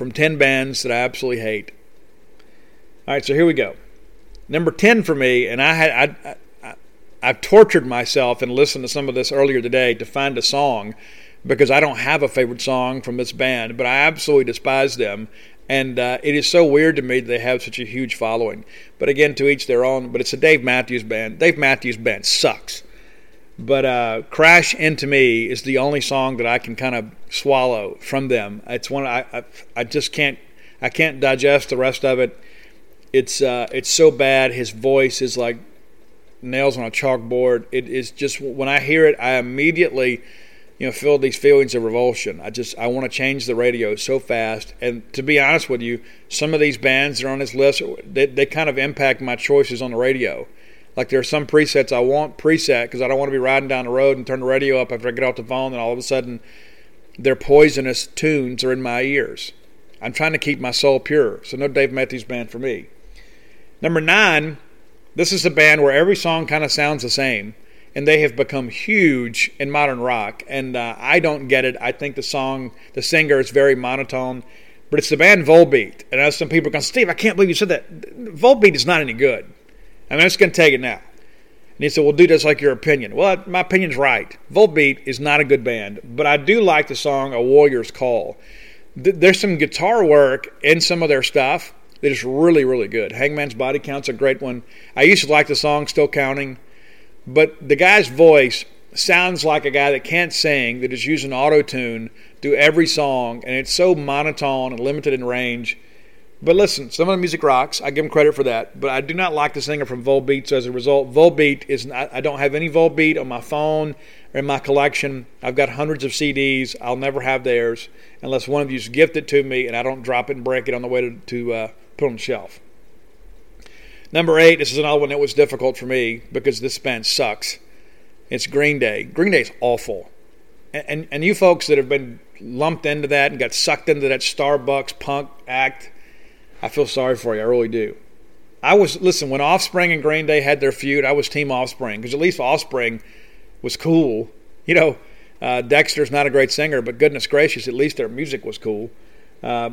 from 10 bands that i absolutely hate all right so here we go number 10 for me and i had I, I, i've tortured myself and listened to some of this earlier today to find a song because I don't have a favorite song from this band, but I absolutely despise them. And uh, it is so weird to me that they have such a huge following. But again, to each their own. But it's a Dave Matthews band. Dave Matthews band sucks. But uh, "Crash Into Me" is the only song that I can kind of swallow from them. It's one I, I, I just can't I can't digest the rest of it. It's uh, it's so bad. His voice is like nails on a chalkboard. It is just when I hear it, I immediately you know, feel these feelings of revulsion. I just I want to change the radio so fast. And to be honest with you, some of these bands that are on this list, they, they kind of impact my choices on the radio. Like there are some presets I want preset because I don't want to be riding down the road and turn the radio up after I get off the phone, and all of a sudden, their poisonous tunes are in my ears. I'm trying to keep my soul pure, so no Dave Matthews Band for me. Number nine, this is a band where every song kind of sounds the same and they have become huge in modern rock. And uh, I don't get it. I think the song, the singer is very monotone, but it's the band Volbeat. And as some people going, Steve, I can't believe you said that. Volbeat is not any good. I'm just going to take it now. And he said, well, dude, that's like your opinion. Well, my opinion's right. Volbeat is not a good band, but I do like the song A Warrior's Call. There's some guitar work in some of their stuff that is really, really good. Hangman's Body Count's a great one. I used to like the song Still Counting. But the guy's voice sounds like a guy that can't sing, that is using auto tune through every song, and it's so monotone and limited in range. But listen, some of the music rocks. I give him credit for that. But I do not like the singer from Volbeat. So as a result, Volbeat is not, I don't have any Volbeat on my phone or in my collection. I've got hundreds of CDs. I'll never have theirs unless one of you's gift it to me and I don't drop it and break it on the way to, to uh, put on the shelf. Number eight, this is another one that was difficult for me because this band sucks. It's Green Day. Green Day is awful. And, and, and you folks that have been lumped into that and got sucked into that Starbucks punk act, I feel sorry for you. I really do. I was, listen, when Offspring and Green Day had their feud, I was Team Offspring because at least Offspring was cool. You know, uh, Dexter's not a great singer, but goodness gracious, at least their music was cool. Uh,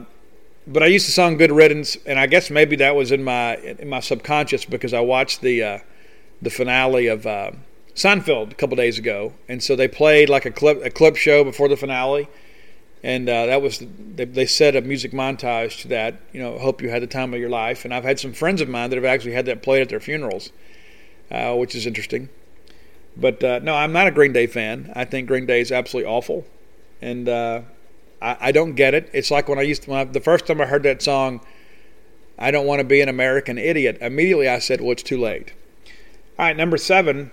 but I used to song "Good Riddance," and I guess maybe that was in my in my subconscious because I watched the uh, the finale of uh, Seinfeld a couple days ago, and so they played like a clip a clip show before the finale, and uh, that was they, they said a music montage to that. You know, hope you had the time of your life, and I've had some friends of mine that have actually had that played at their funerals, uh, which is interesting. But uh, no, I'm not a Green Day fan. I think Green Day is absolutely awful, and uh, I, I don't get it. It's like when I used to, when I, the first time I heard that song, I don't want to be an American idiot. Immediately I said, well, it's too late. All right, number seven.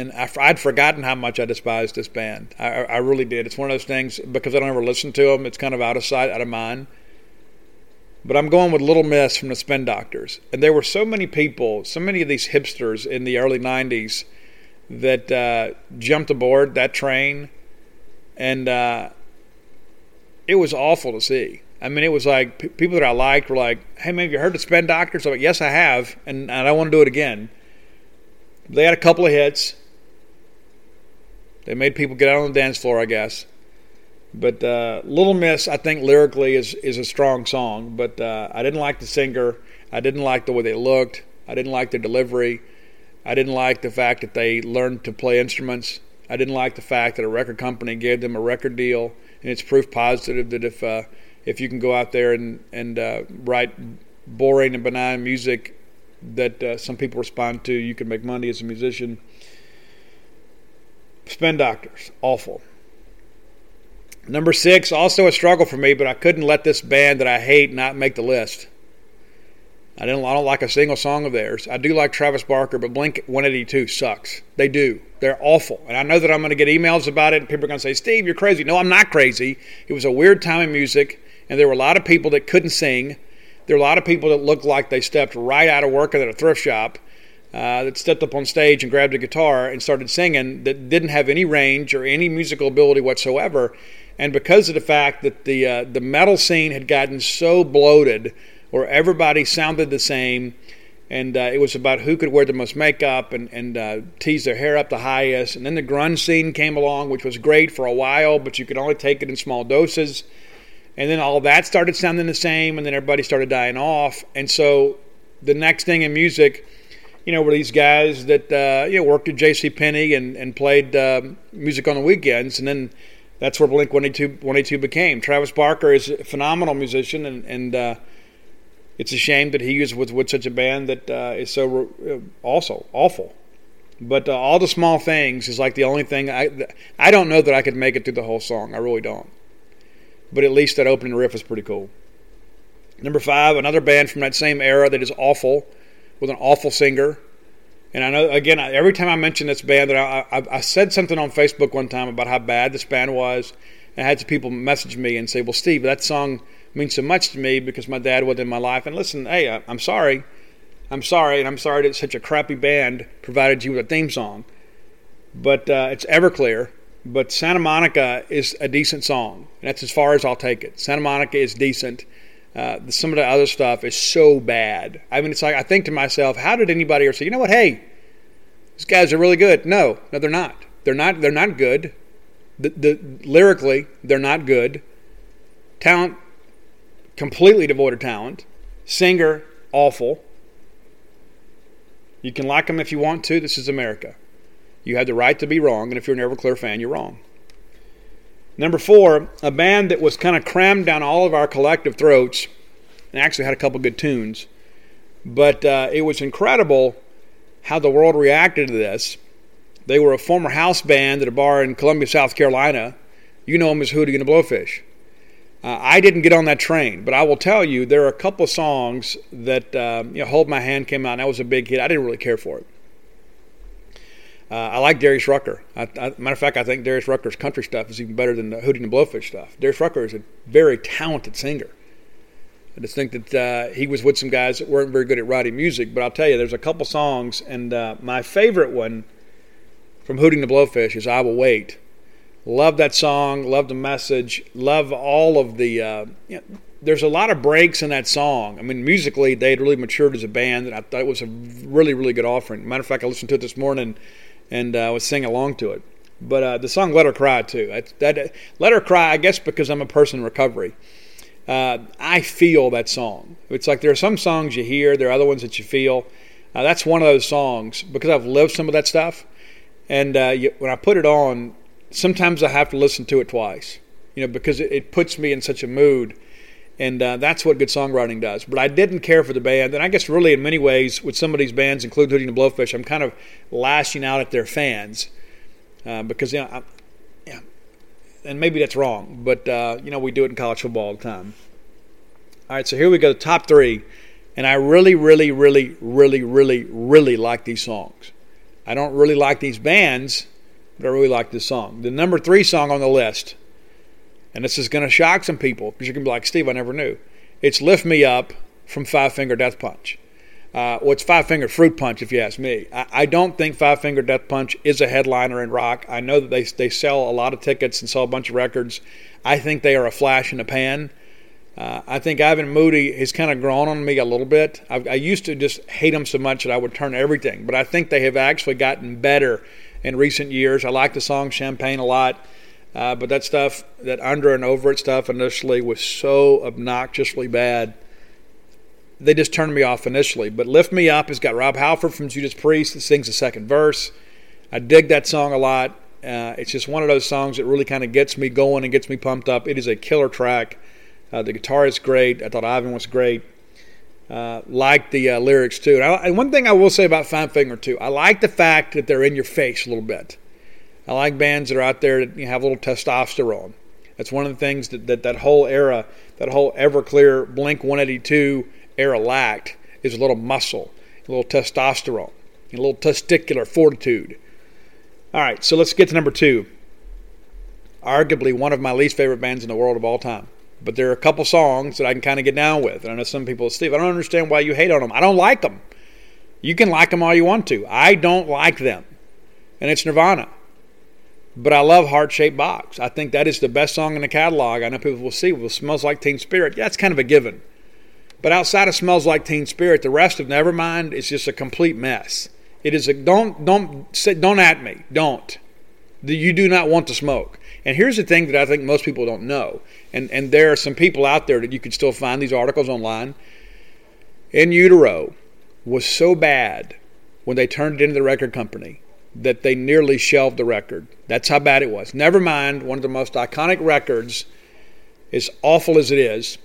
And I, would forgotten how much I despised this band. I, I really did. It's one of those things because I don't ever listen to them. It's kind of out of sight, out of mind. But I'm going with Little Miss from the Spin Doctors. And there were so many people, so many of these hipsters in the early 90s that uh, jumped aboard that train and uh, it was awful to see. I mean, it was like p- people that I liked were like, "Hey, man, have you heard the Spin Doctors?" I'm like, "Yes, I have," and, and I want to do it again. They had a couple of hits. They made people get out on the dance floor, I guess. But uh, Little Miss, I think lyrically is is a strong song. But uh, I didn't like the singer. I didn't like the way they looked. I didn't like their delivery. I didn't like the fact that they learned to play instruments. I didn't like the fact that a record company gave them a record deal, and it's proof positive that if uh, if you can go out there and and uh, write boring and benign music that uh, some people respond to, you can make money as a musician. Spin Doctors, awful. Number six, also a struggle for me, but I couldn't let this band that I hate not make the list. I don't, I don't like a single song of theirs. I do like Travis Barker, but Blink 182 sucks. They do. They're awful. And I know that I'm going to get emails about it, and people are going to say, Steve, you're crazy. No, I'm not crazy. It was a weird time in music, and there were a lot of people that couldn't sing. There were a lot of people that looked like they stepped right out of work at a thrift shop, uh, that stepped up on stage and grabbed a guitar and started singing that didn't have any range or any musical ability whatsoever. And because of the fact that the, uh, the metal scene had gotten so bloated, where everybody sounded the same, and uh, it was about who could wear the most makeup and, and uh, tease their hair up the highest. And then the grunge scene came along, which was great for a while, but you could only take it in small doses. And then all that started sounding the same, and then everybody started dying off. And so the next thing in music, you know, were these guys that uh, you know worked at J.C. Penney and and played uh, music on the weekends, and then that's where Blink 182, 182 became. Travis Barker is a phenomenal musician, and and uh, it's a shame that he is with, with such a band that uh, is so uh, also awful. But uh, all the small things is like the only thing I I don't know that I could make it through the whole song. I really don't. But at least that opening riff is pretty cool. Number five, another band from that same era that is awful, with an awful singer, And I know, again, every time I mention this band, that I, I, I, said something on Facebook one time about how bad this band was. And I had some people message me and say, Well, Steve, that song means so much to me because my dad was in my life. And listen, hey, I, I'm sorry. I'm sorry, and I'm sorry that such a crappy band provided you with a theme song. But uh, it's Everclear. But Santa Monica is a decent song. That's as far as I'll take it. Santa Monica is decent. Uh, some of the other stuff is so bad. I mean, it's like I think to myself, how did anybody ever say, you know what? Hey, these guys are really good. No, no, they're not. They're not. They're not good. The, the lyrically, they're not good. Talent, completely devoid of talent. Singer, awful. You can like them if you want to. This is America. You have the right to be wrong, and if you're an Everclear fan, you're wrong. Number four, a band that was kind of crammed down all of our collective throats and actually had a couple good tunes. But uh, it was incredible how the world reacted to this. They were a former house band at a bar in Columbia, South Carolina. You know them as Hootie and the Blowfish. Uh, I didn't get on that train, but I will tell you there are a couple songs that uh, you know, "Hold My Hand" came out, and that was a big hit. I didn't really care for it. Uh, I like Darius Rucker. I, I, matter of fact, I think Darius Rucker's country stuff is even better than the Hootie and the Blowfish stuff. Darius Rucker is a very talented singer. I just think that uh, he was with some guys that weren't very good at writing music. But I'll tell you, there's a couple songs, and uh, my favorite one from Hootie and the Blowfish is "I Will Wait." Love that song. Love the message. Love all of the. Uh, you know, there's a lot of breaks in that song. I mean, musically, they had really matured as a band, and I thought it was a really, really good offering. Matter of fact, I listened to it this morning and uh, was singing along to it. But uh, the song "Let Her Cry" too. That, "Let Her Cry," I guess, because I'm a person in recovery. Uh, I feel that song. It's like there are some songs you hear, there are other ones that you feel. That's one of those songs because I've lived some of that stuff, and you, when I put it on, sometimes I have to listen to it twice. You know, because it, it puts me in such a mood and uh, that's what good songwriting does. But I didn't care for the band, and I guess really in many ways with some of these bands, including the Blowfish, I'm kind of lashing out at their fans uh, because you know, I, yeah, and maybe that's wrong, but uh, you know we do it in college football all the time. All right, so here we go, the top three, and I really, really, really, really, really, really like these songs. I don't really like these bands, but I really like this song. The number three song on the list and this is going to shock some people because you're going to be like, Steve, I never knew. It's Lift Me Up from Five Finger Death Punch. Uh, well, it's Five Finger Fruit Punch, if you ask me. I, I, don't think Five Finger Death Punch is a headliner in rock. I know that they, they sell a lot of tickets and sell a bunch of records. I think they are a flash in the pan. Uh, I think Ivan Moody has kind of grown on me a little bit. I, I used to just hate them so much that I would turn everything, but I think they have actually gotten better in recent years. I like the song Champagne a lot. Uh, but that stuff, that under and over it stuff initially was so obnoxiously bad. They just turned me off initially. But Lift Me Up has got Rob Halford from Judas Priest that sings the second verse. I dig that song a lot. Uh, it's just one of those songs that really kind of gets me going and gets me pumped up. It is a killer track. Uh, the guitar is great. I thought Ivan was great. Uh, like the uh, lyrics too. And, I, and, one thing I will say about Five Finger too, I like the fact that they're in your face a little bit. I like bands that are out there that you know, have a little testosterone. That's one of the things that, that that whole era, that whole Everclear Blink 182 era lacked is a little muscle, a little testosterone, a little testicular fortitude. All right, so let's get to number two. Arguably one of my least favorite bands in the world of all time. But there are a couple songs that I can kind of get down with. And I know some people, Steve, I don't understand why you hate on them. I don't like them. You can like them all you want to. I don't like them. And it's Nirvana. But I love Heart Shaped Box. I think that is the best song in the catalog. I know people will see, well, Smells Like Teen Spirit. Yeah, it's kind of a given. But outside of Smells Like Teen Spirit, the rest of Nevermind is just a complete mess. It is a don't don't say don't at me. Don't. You do not want to smoke. And here's the thing that I think most people don't know. And and there are some people out there that you can still find these articles online. In Utero was so bad when they turned it into the record company that they nearly shelved the record. That's how bad it was. Never mind, one of the most iconic records, as awful as it is,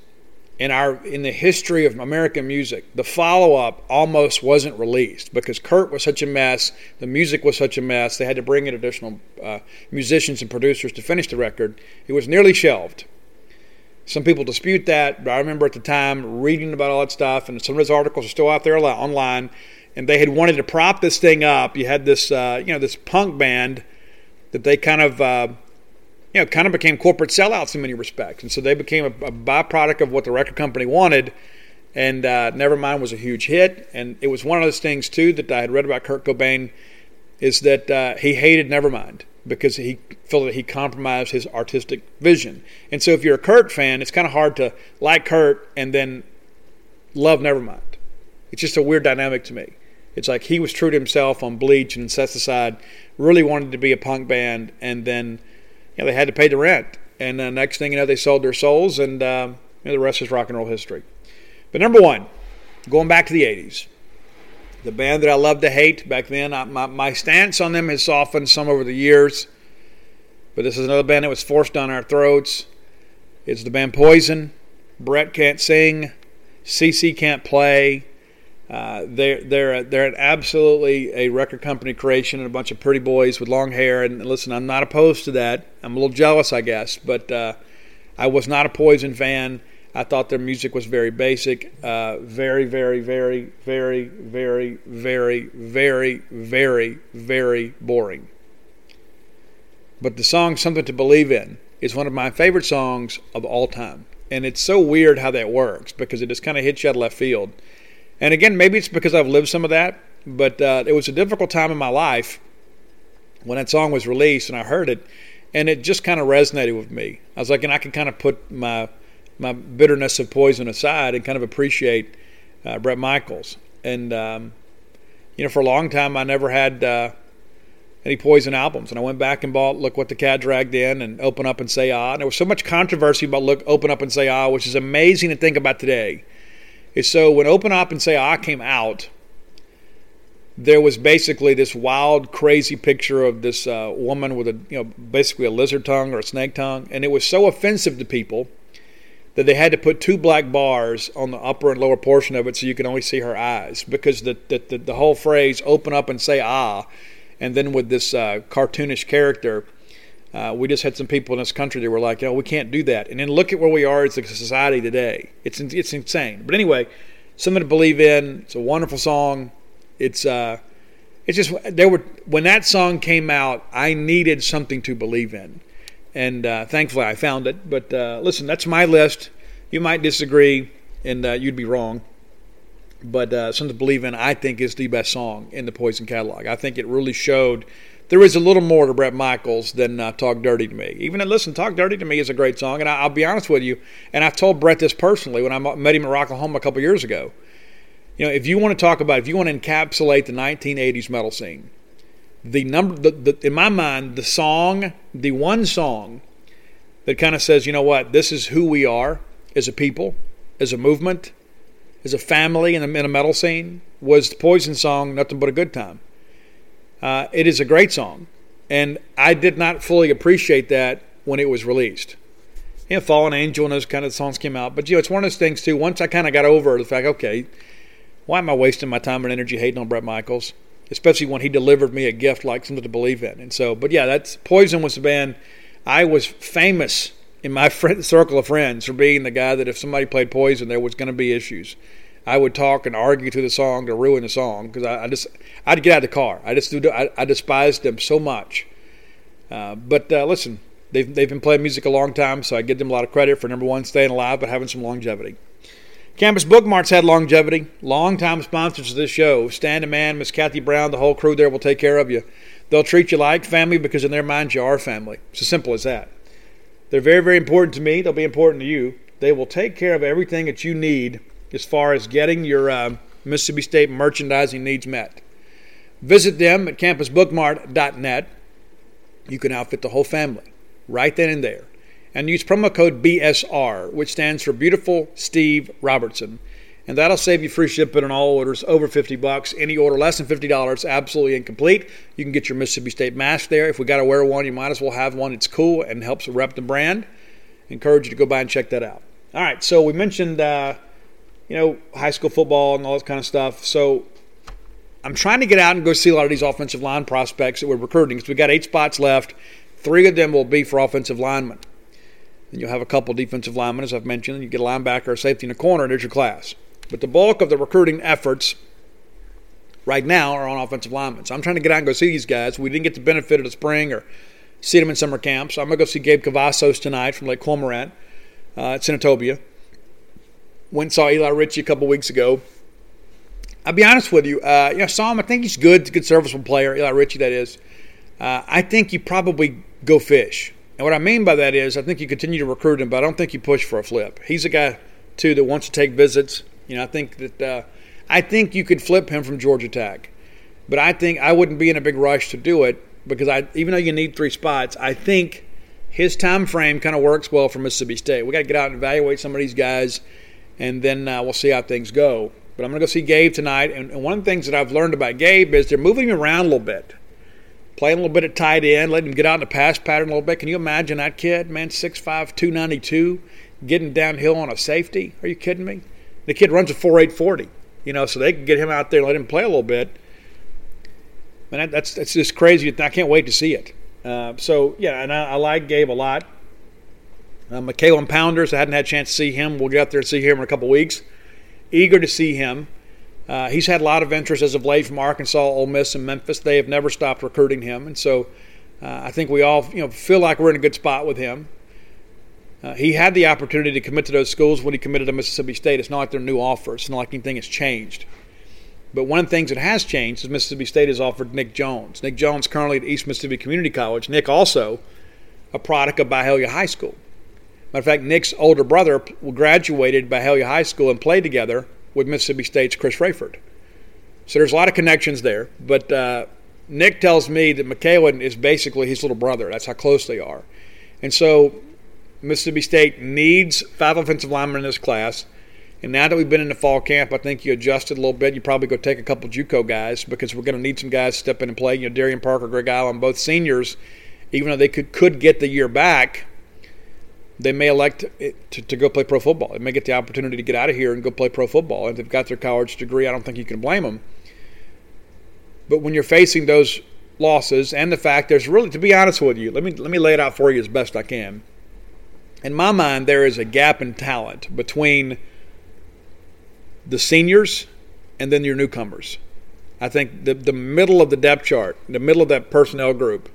in our in the history of American music, the follow-up almost wasn't released because Kurt was such a mess, the music was such a mess. They had to bring in additional uh, musicians and producers to finish the record. It was nearly shelved. Some people dispute that, but I remember at the time reading about all that stuff, and some of those articles are still out there online and they had wanted to prop this thing up. You had this, uh, you know, this punk band that they kind of, uh, you know, kind of became corporate sellouts in many respects, and so they became a, a byproduct of what the record company wanted. And uh, Nevermind was a huge hit, and it was one of those things too that I had read about Kurt Cobain, is that uh, he hated Nevermind because he felt that he compromised his artistic vision. And so, if you're a Kurt fan, it's kind of hard to like Kurt and then love Nevermind. It's just a weird dynamic to me. It's like he was true to himself on Bleach and Incesticide, really wanted to be a punk band, and then you know, they had to pay the rent. And the next thing you know, they sold their souls, and uh, you know, the rest is rock and roll history. But number one, going back to the 80s, the band that I loved to hate back then, I, my, my stance on them has softened some over the years. But this is another band that was forced down our throats. It's the band Poison. Bret can't sing. CC can't play. Uh, they're they're they're absolutely a record company creation and a bunch of pretty boys with long hair. And listen, I'm not opposed to that. I'm a little jealous, I guess, but uh, I was not a Poison fan. I thought their music was very basic, uh, very, very, very, very, very, very, very, very, very boring. But the song "Something to Believe in" is one of my favorite songs of all time, and it's so weird how that works because it just kind of hits you out of left field. And again, maybe it's because I've lived some of that, but uh, it was a difficult time in my life when that song was released and I heard it, and it just kind of resonated with me. I was like, and I can kind of put my my bitterness of poison aside and kind of appreciate uh, Bret Michaels. And um, you know, for a long time, I never had uh, any Poison albums, and I went back and bought "Look What the Cat Dragged In" and "Open Up and Say Ah." And there was so much controversy about "Look, Open Up and Say Ah," which is amazing to think about today is so when Open Up and Say Ah came out, there was basically this wild, crazy picture of this uh, woman with a, you know, basically a lizard tongue or a snake tongue, and it was so offensive to people that they had to put two black bars on the upper and lower portion of it so you could only see her eyes because the the, the, the whole phrase "open up and say ah," and then with this uh, cartoonish character uh, we just had some people in this country that were like, "Oh, we can't do that." And then look at where we are as a society today. It's it's insane. But anyway, something to believe in. It's a wonderful song. It's uh, it's just there were when that song came out, I needed something to believe in, and uh, thankfully I found it. But uh, listen, that's my list. You might disagree, and uh, you'd be wrong. But uh, something to believe in, I think, is the best song in the Poison catalog. I think it really showed there is a little more to Bret Michaels than uh, Talk Dirty to Me. Even listen, Talk Dirty to Me is a great song, and I, will be honest with you, and I've told Bret this personally when I met him at Rocklahoma a couple years ago. You know, if you want to talk about, if you want to encapsulate the 1980s metal scene, the number, the, the, in my mind, the song, the one song that kind of says, you know what, this is who we are as a people, as a movement, as a family in the, in a metal scene, was the Poison song, Nothing But a Good Time. Uh, it is a great song, and I did not fully appreciate that when it was released. You know, Fallen Angel and those kind of songs came out, but you know, it's one of those things too. Once I kind of got over the fact, okay, why am I wasting my time and energy hating on Bret Michaels? Especially when he delivered me a gift like something to believe in. And so, but yeah, that's Poison was the band. I was famous in my friend, circle of friends for being the guy that if somebody played Poison, there was going to be issues. I would talk and argue to the song to ruin the song because I, I, just I'd get out of the car. I just do I, I despised them so much. Uh, but uh, listen, they've they've been playing music a long time, so I give them a lot of credit for number one staying alive but having some longevity. Campus Book Mart's had longevity. Long-time sponsors of this show. Stand a man, Miss Kathy Brown, the whole crew there will take care of you. They'll treat you like family because in their minds you are family. It's as simple as that. They're very, very important to me. They'll be important to you. They will take care of everything that you need as far as getting your uh, Mississippi State merchandising needs met. Visit them at campusbookmart.net. You can outfit the whole family right then and there. And use promo code BSR, which stands for Beautiful Steve Robertson. And that'll save you free shipping on all orders over 50 bucks. Any order less than $50, absolutely incomplete. You can get your Mississippi State mask there. If we got to wear one, you might as well have one. It's cool and helps rep the brand. Encourage you to go by and check that out. All right, so we mentioned uh, you know, high school football and all that kind of stuff. So I'm trying to get out and go see a lot of these offensive line prospects that we're recruiting because we've got eight spots left. Three of them will be for offensive linemen. And you'll have a couple defensive linemen, as I've mentioned. You get a linebacker or safety in the corner, and there's your class. But the bulk of the recruiting efforts right now are on offensive linemen. So I'm trying to get out and go see these guys. We didn't get the benefit of the spring or see them in summer camp. So I'm going to go see Gabe Cavazos tonight from Lake Cormorant uh, at Senatobia. Went and saw Eli Ritchie a couple weeks ago. I'll be honest with you. Uh, you know, saw him. I think he's good. Good serviceable player. Eli Ritchie, that is. Uh, I think you probably go fish. And what I mean by that is, I think you continue to recruit him, but I don't think you push for a flip. He's a guy too that wants to take visits. You know, I think that uh, I think you could flip him from Georgia Tech, but I think I wouldn't be in a big rush to do it because I, even though you need three spots, I think his time frame kind of works well for Mississippi State. We got to get out and evaluate some of these guys, and then uh, we'll see how things go. But I'm going to go see Gabe tonight, and, one of the things that I've learned about Gabe is they're moving him around a little bit playing a little bit at tight end, letting him get out in the pass pattern a little bit. Can you imagine that kid, man, 6'5", 292, getting downhill on a safety? Are you kidding me? The kid runs a 4.840, you know, so they can get him out there and let him play a little bit. And that's that's just crazy. I can't wait to see it. Uh, so yeah, and I, I, like Gabe a lot. Uh, Makylan Pounders, I hadn't had a chance to see him. We'll get out there and see him in a couple weeks. Eager to see him. Uh, he's had a lot of interest as of late from Arkansas, Ole Miss, and Memphis. They have never stopped recruiting him, and so uh, I think we all you know feel like we're in a good spot with him. Uh, he had the opportunity to commit to those schools when he committed to Mississippi State. It's not like they're new offers. It's not like anything has changed. But one of the things that has changed is Mississippi State has offered Nick Jones. Nick Jones currently at East Mississippi Community College. Nick also a product of Byhalia High School. Matter of fact, Nick's older brother graduated Byhalia High School and played together with Mississippi State's Chris Rayford. So there's a lot of connections there. But uh, Nick tells me that Makylan is basically his little brother. That's how close they are. And so Mississippi State needs five offensive linemen in this class. And now that we've been in the fall camp, I think you adjusted a little bit. You probably go take a couple JUCO guys because we're going to need some guys to step in and play. You know, Dareuan Parker, Greg Eiland, both seniors, even though they could could get the year back, they may elect to, to go play pro football. They may get the opportunity to get out of here and go play pro football. If they've got their college degree, I don't think you can blame them. But when you're facing those losses and the fact there's really, to be honest with you, let me let me lay it out for you as best I can. In my mind, there is a gap in talent between the seniors and then your newcomers. I think the the middle of the depth chart, the middle of that personnel group,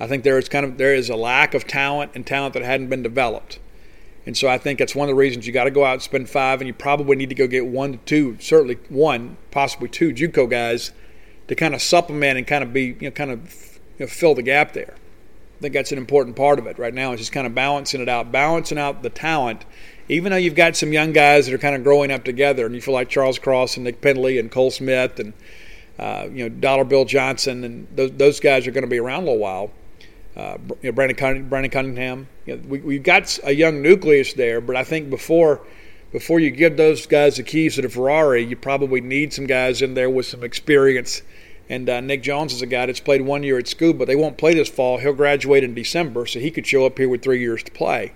I think there is kind of there is a lack of talent and talent that hadn't been developed. And so I think that's one of the reasons you got to go out and spend five, and you probably need to go get one to two, certainly one, possibly two JUCO guys to kind of supplement and kind of be, you know, kind of you know, fill the gap there. I think that's an important part of it right now. Is just kind of balancing it out, balancing out the talent. Even though you've got some young guys that are kind of growing up together, and you feel like Charles Cross and Nick Pendley and Cole Smith and uh, you know Dollar Bill Johnson and those, those guys are going to be around a little while uh, you know, Brandon, Cunningham, Brandon Cunningham. You know, we, we've got a young nucleus there, but I think before before you give those guys the keys to the Ferrari, you probably need some guys in there with some experience. And uh, Nick Jones is a guy that's played one year at school, but they won't play this fall. He'll graduate in December, so he could show up here with three years to play.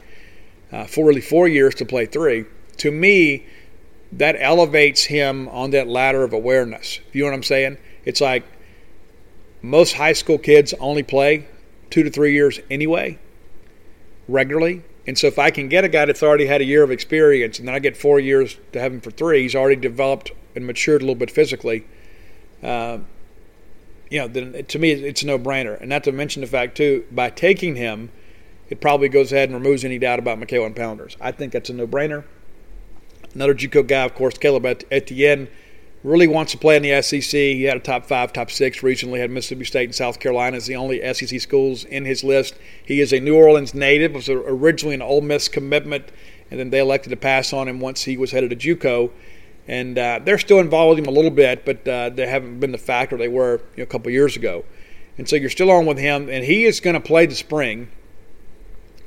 Uh, for really four years to play three. To me, that elevates him on that ladder of awareness. You know what I'm saying? It's like most high school kids only play two to three years anyway, regularly. And so if I can get a guy that's already had a year of experience and then I get four years to have him for three, he's already developed and matured a little bit physically. Uh, you know, then to me it's a no-brainer. And not to mention the fact too, by taking him, it probably goes ahead and removes any doubt about Makylan Pounders. I think that's a no-brainer. Another JUCO guy, of course, Caleb Etienne really wants to play in the SEC. He had a top five, top six recently. Had Mississippi State and South Carolina as the only SEC schools in his list. He is a New Orleans native. Was originally an Ole Miss commitment, and then they elected to pass on him once he was headed to JUCO. And uh, they're still involved with him a little bit, but uh, they haven't been the factor they were you know, a couple years ago. And so you're still on with him, and he is going to play the spring.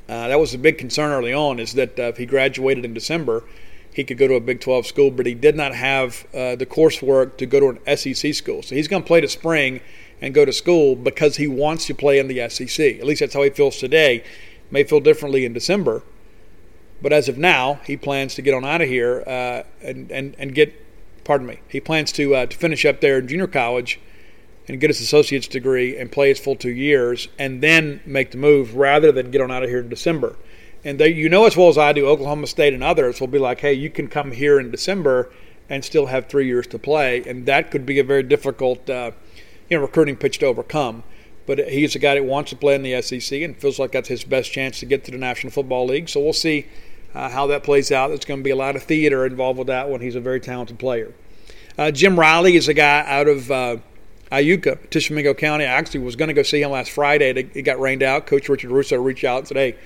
Uh, that was a big concern early on, is that uh, if he graduated in December – he could go to a Big 12 school, but he did not have uh, the coursework to go to an SEC school. So he's going to play the spring and go to school because he wants to play in the SEC. At least that's how he feels today. May feel differently in December, but as of now, he plans to get on out of here uh, and, and and get. Pardon me. He plans to uh, to finish up there in junior college and get his associate's degree and play his full two years and then make the move rather than get on out of here in December and they, you know as well as I do, Oklahoma State and others will be like, hey, you can come here in December and still have three years to play, and that could be a very difficult, uh, you know, recruiting pitch to overcome. But he's a guy that wants to play in the SEC and feels like that's his best chance to get to the National Football League. So we'll see uh, how that plays out. There's going to be a lot of theater involved with that one. He's a very talented player. Uh, Jim Riley is a guy out of uh, Iuka, Tishomingo County. I actually was going to go see him last Friday. It got rained out. Coach Richard Russo reached out and said, "Hey,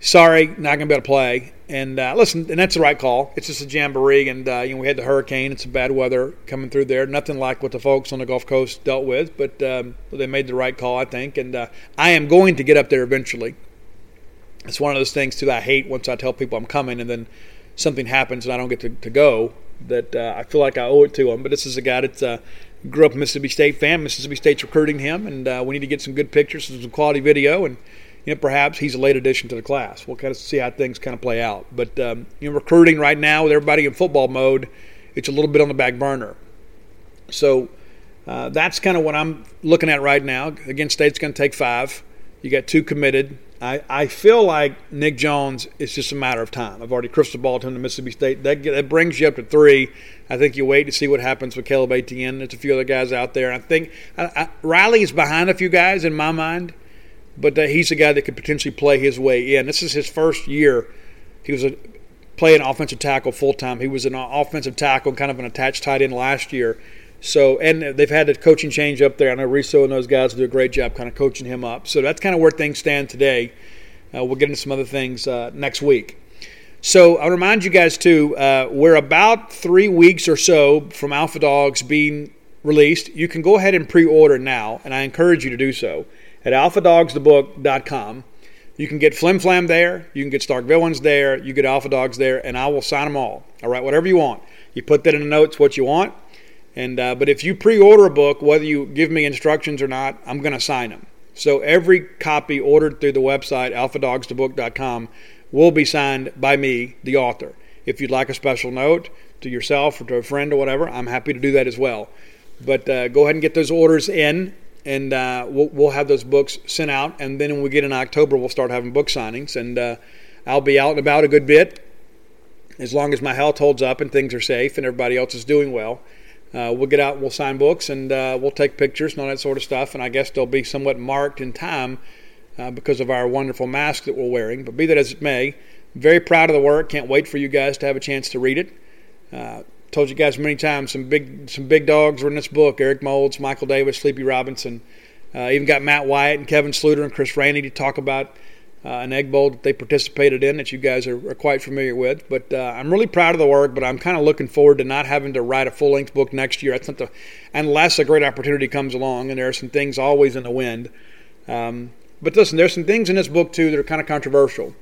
sorry, not going to be able to play." And uh, listen, and that's the right call. It's just a jamboree, and uh, you know we had the hurricane. It's bad weather coming through there. Nothing like what the folks on the Gulf Coast dealt with, but um, they made the right call, I think. And uh, I am going to get up there eventually. It's one of those things too that I hate once I tell people I'm coming, and then something happens and I don't get to, to go. That uh, I feel like I owe it to them. But this is a guy that uh, grew up Mississippi State fan. Mississippi State's recruiting him, and uh, we need to get some good pictures, and some quality video, and you know, perhaps he's a late addition to the class. We'll kind of see how things kind of play out. But um, you know, recruiting right now with everybody in football mode, it's a little bit on the back burner. So uh, that's kind of what I'm looking at right now. Again, State's going to take five. You got two committed. I, I feel like Nick Jones is just a matter of time. I've already crystal balled him to Mississippi State. That, that brings you up to three. I think you wait to see what happens with Caleb Etienne. There's a few other guys out there. I think I, I, Riley is behind a few guys in my mind but he's a guy that could potentially play his way in. This is his first year. He was a, playing offensive tackle full time. He was an offensive tackle, kind of an attached tight end last year. So, and they've had a coaching change up there. I know Riso and those guys do a great job kind of coaching him up. So that's kind of where things stand today. Uh, we'll get into some other things uh, next week. So I'll remind you guys too, uh, we're about three weeks or so from Alpha Dogs being released. You can go ahead and pre-order now, and I encourage you to do so at alphadogsthebook.com. You can get Flim Flam there. You can get Stark Villains there. You get Alpha Dogs there, and I will sign them all. All right, whatever you want. You put that in the notes what you want. And uh, but if you pre-order a book, whether you give me instructions or not, I'm going to sign them. So every copy ordered through the website alphadogsthebook.com will be signed by me, the author. If you'd like a special note to yourself or to a friend or whatever, I'm happy to do that as well. But uh, go ahead and get those orders in and uh, we'll, we'll, have those books sent out. And then when we get in October, we'll start having book signings. And uh, I'll be out and about a good bit as long as my health holds up and things are safe and everybody else is doing well. Uh, we'll get out, we'll sign books, and uh, we'll take pictures and all that sort of stuff. And I guess they'll be somewhat marked in time uh, because of our wonderful mask that we're wearing. But be that as it may, very proud of the work. Can't wait for you guys to have a chance to read it uh, told you guys many times some big some big dogs were in this book. Eric Moulds, Michael Davis, Sleepy Robinson. Uh, even got Matt Wyatt and Kevin Sluter and Chris Rainey to talk about uh, an egg bowl that they participated in that you guys are, are quite familiar with. But uh, I'm really proud of the work, but I'm kind of looking forward to not having to write a full length book next year. That's not the, unless a great opportunity comes along, and there are some things always in the wind. Um, but listen, there's some things in this book too that are kind of controversial.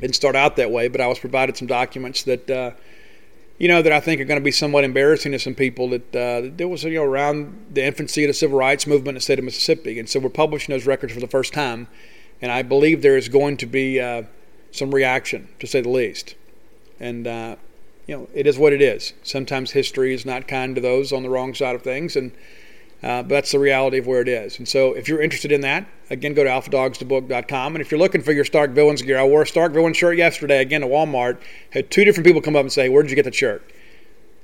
Didn't start out that way, but I was provided some documents that uh, you know, that I think are going to be somewhat embarrassing to some people that uh, there was, you know, around the infancy of the civil rights movement in the state of Mississippi. And so we're publishing those records for the first time. And I believe there is going to be uh, some reaction, to say the least. And, uh, you know, it is what it is. Sometimes history is not kind to those on the wrong side of things. And uh, but that's the reality of where it is. And so if you're interested in that, again, go to alphadogsthebook.com. And if you're looking for your Stark Villains gear, I wore a Stark Villains shirt yesterday, again, at Walmart. Had two different people come up and say, Where did you get the shirt?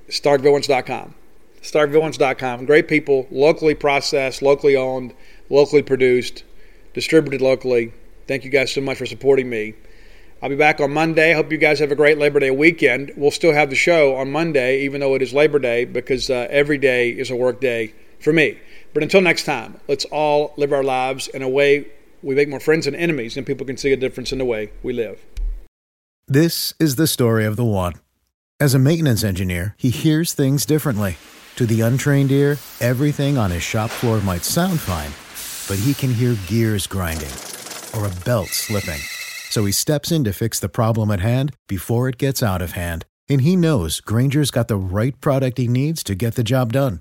StarkVillains.com. StarkVillains.com. Great people, locally processed, locally owned, locally produced, distributed locally. Thank you guys so much for supporting me. I'll be back on Monday. Hope you guys have a great Labor Day weekend. We'll still have the show on Monday, even though it is Labor Day, because uh, every day is a work day for me. But until next time, let's all live our lives in a way we make more friends and enemies, and people can see a difference in the way we live. This is the story of the one. As a maintenance engineer, he hears things differently. To the untrained ear, everything on his shop floor might sound fine, but he can hear gears grinding or a belt slipping. So he steps in to fix the problem at hand before it gets out of hand. And he knows Grainger's got the right product he needs to get the job done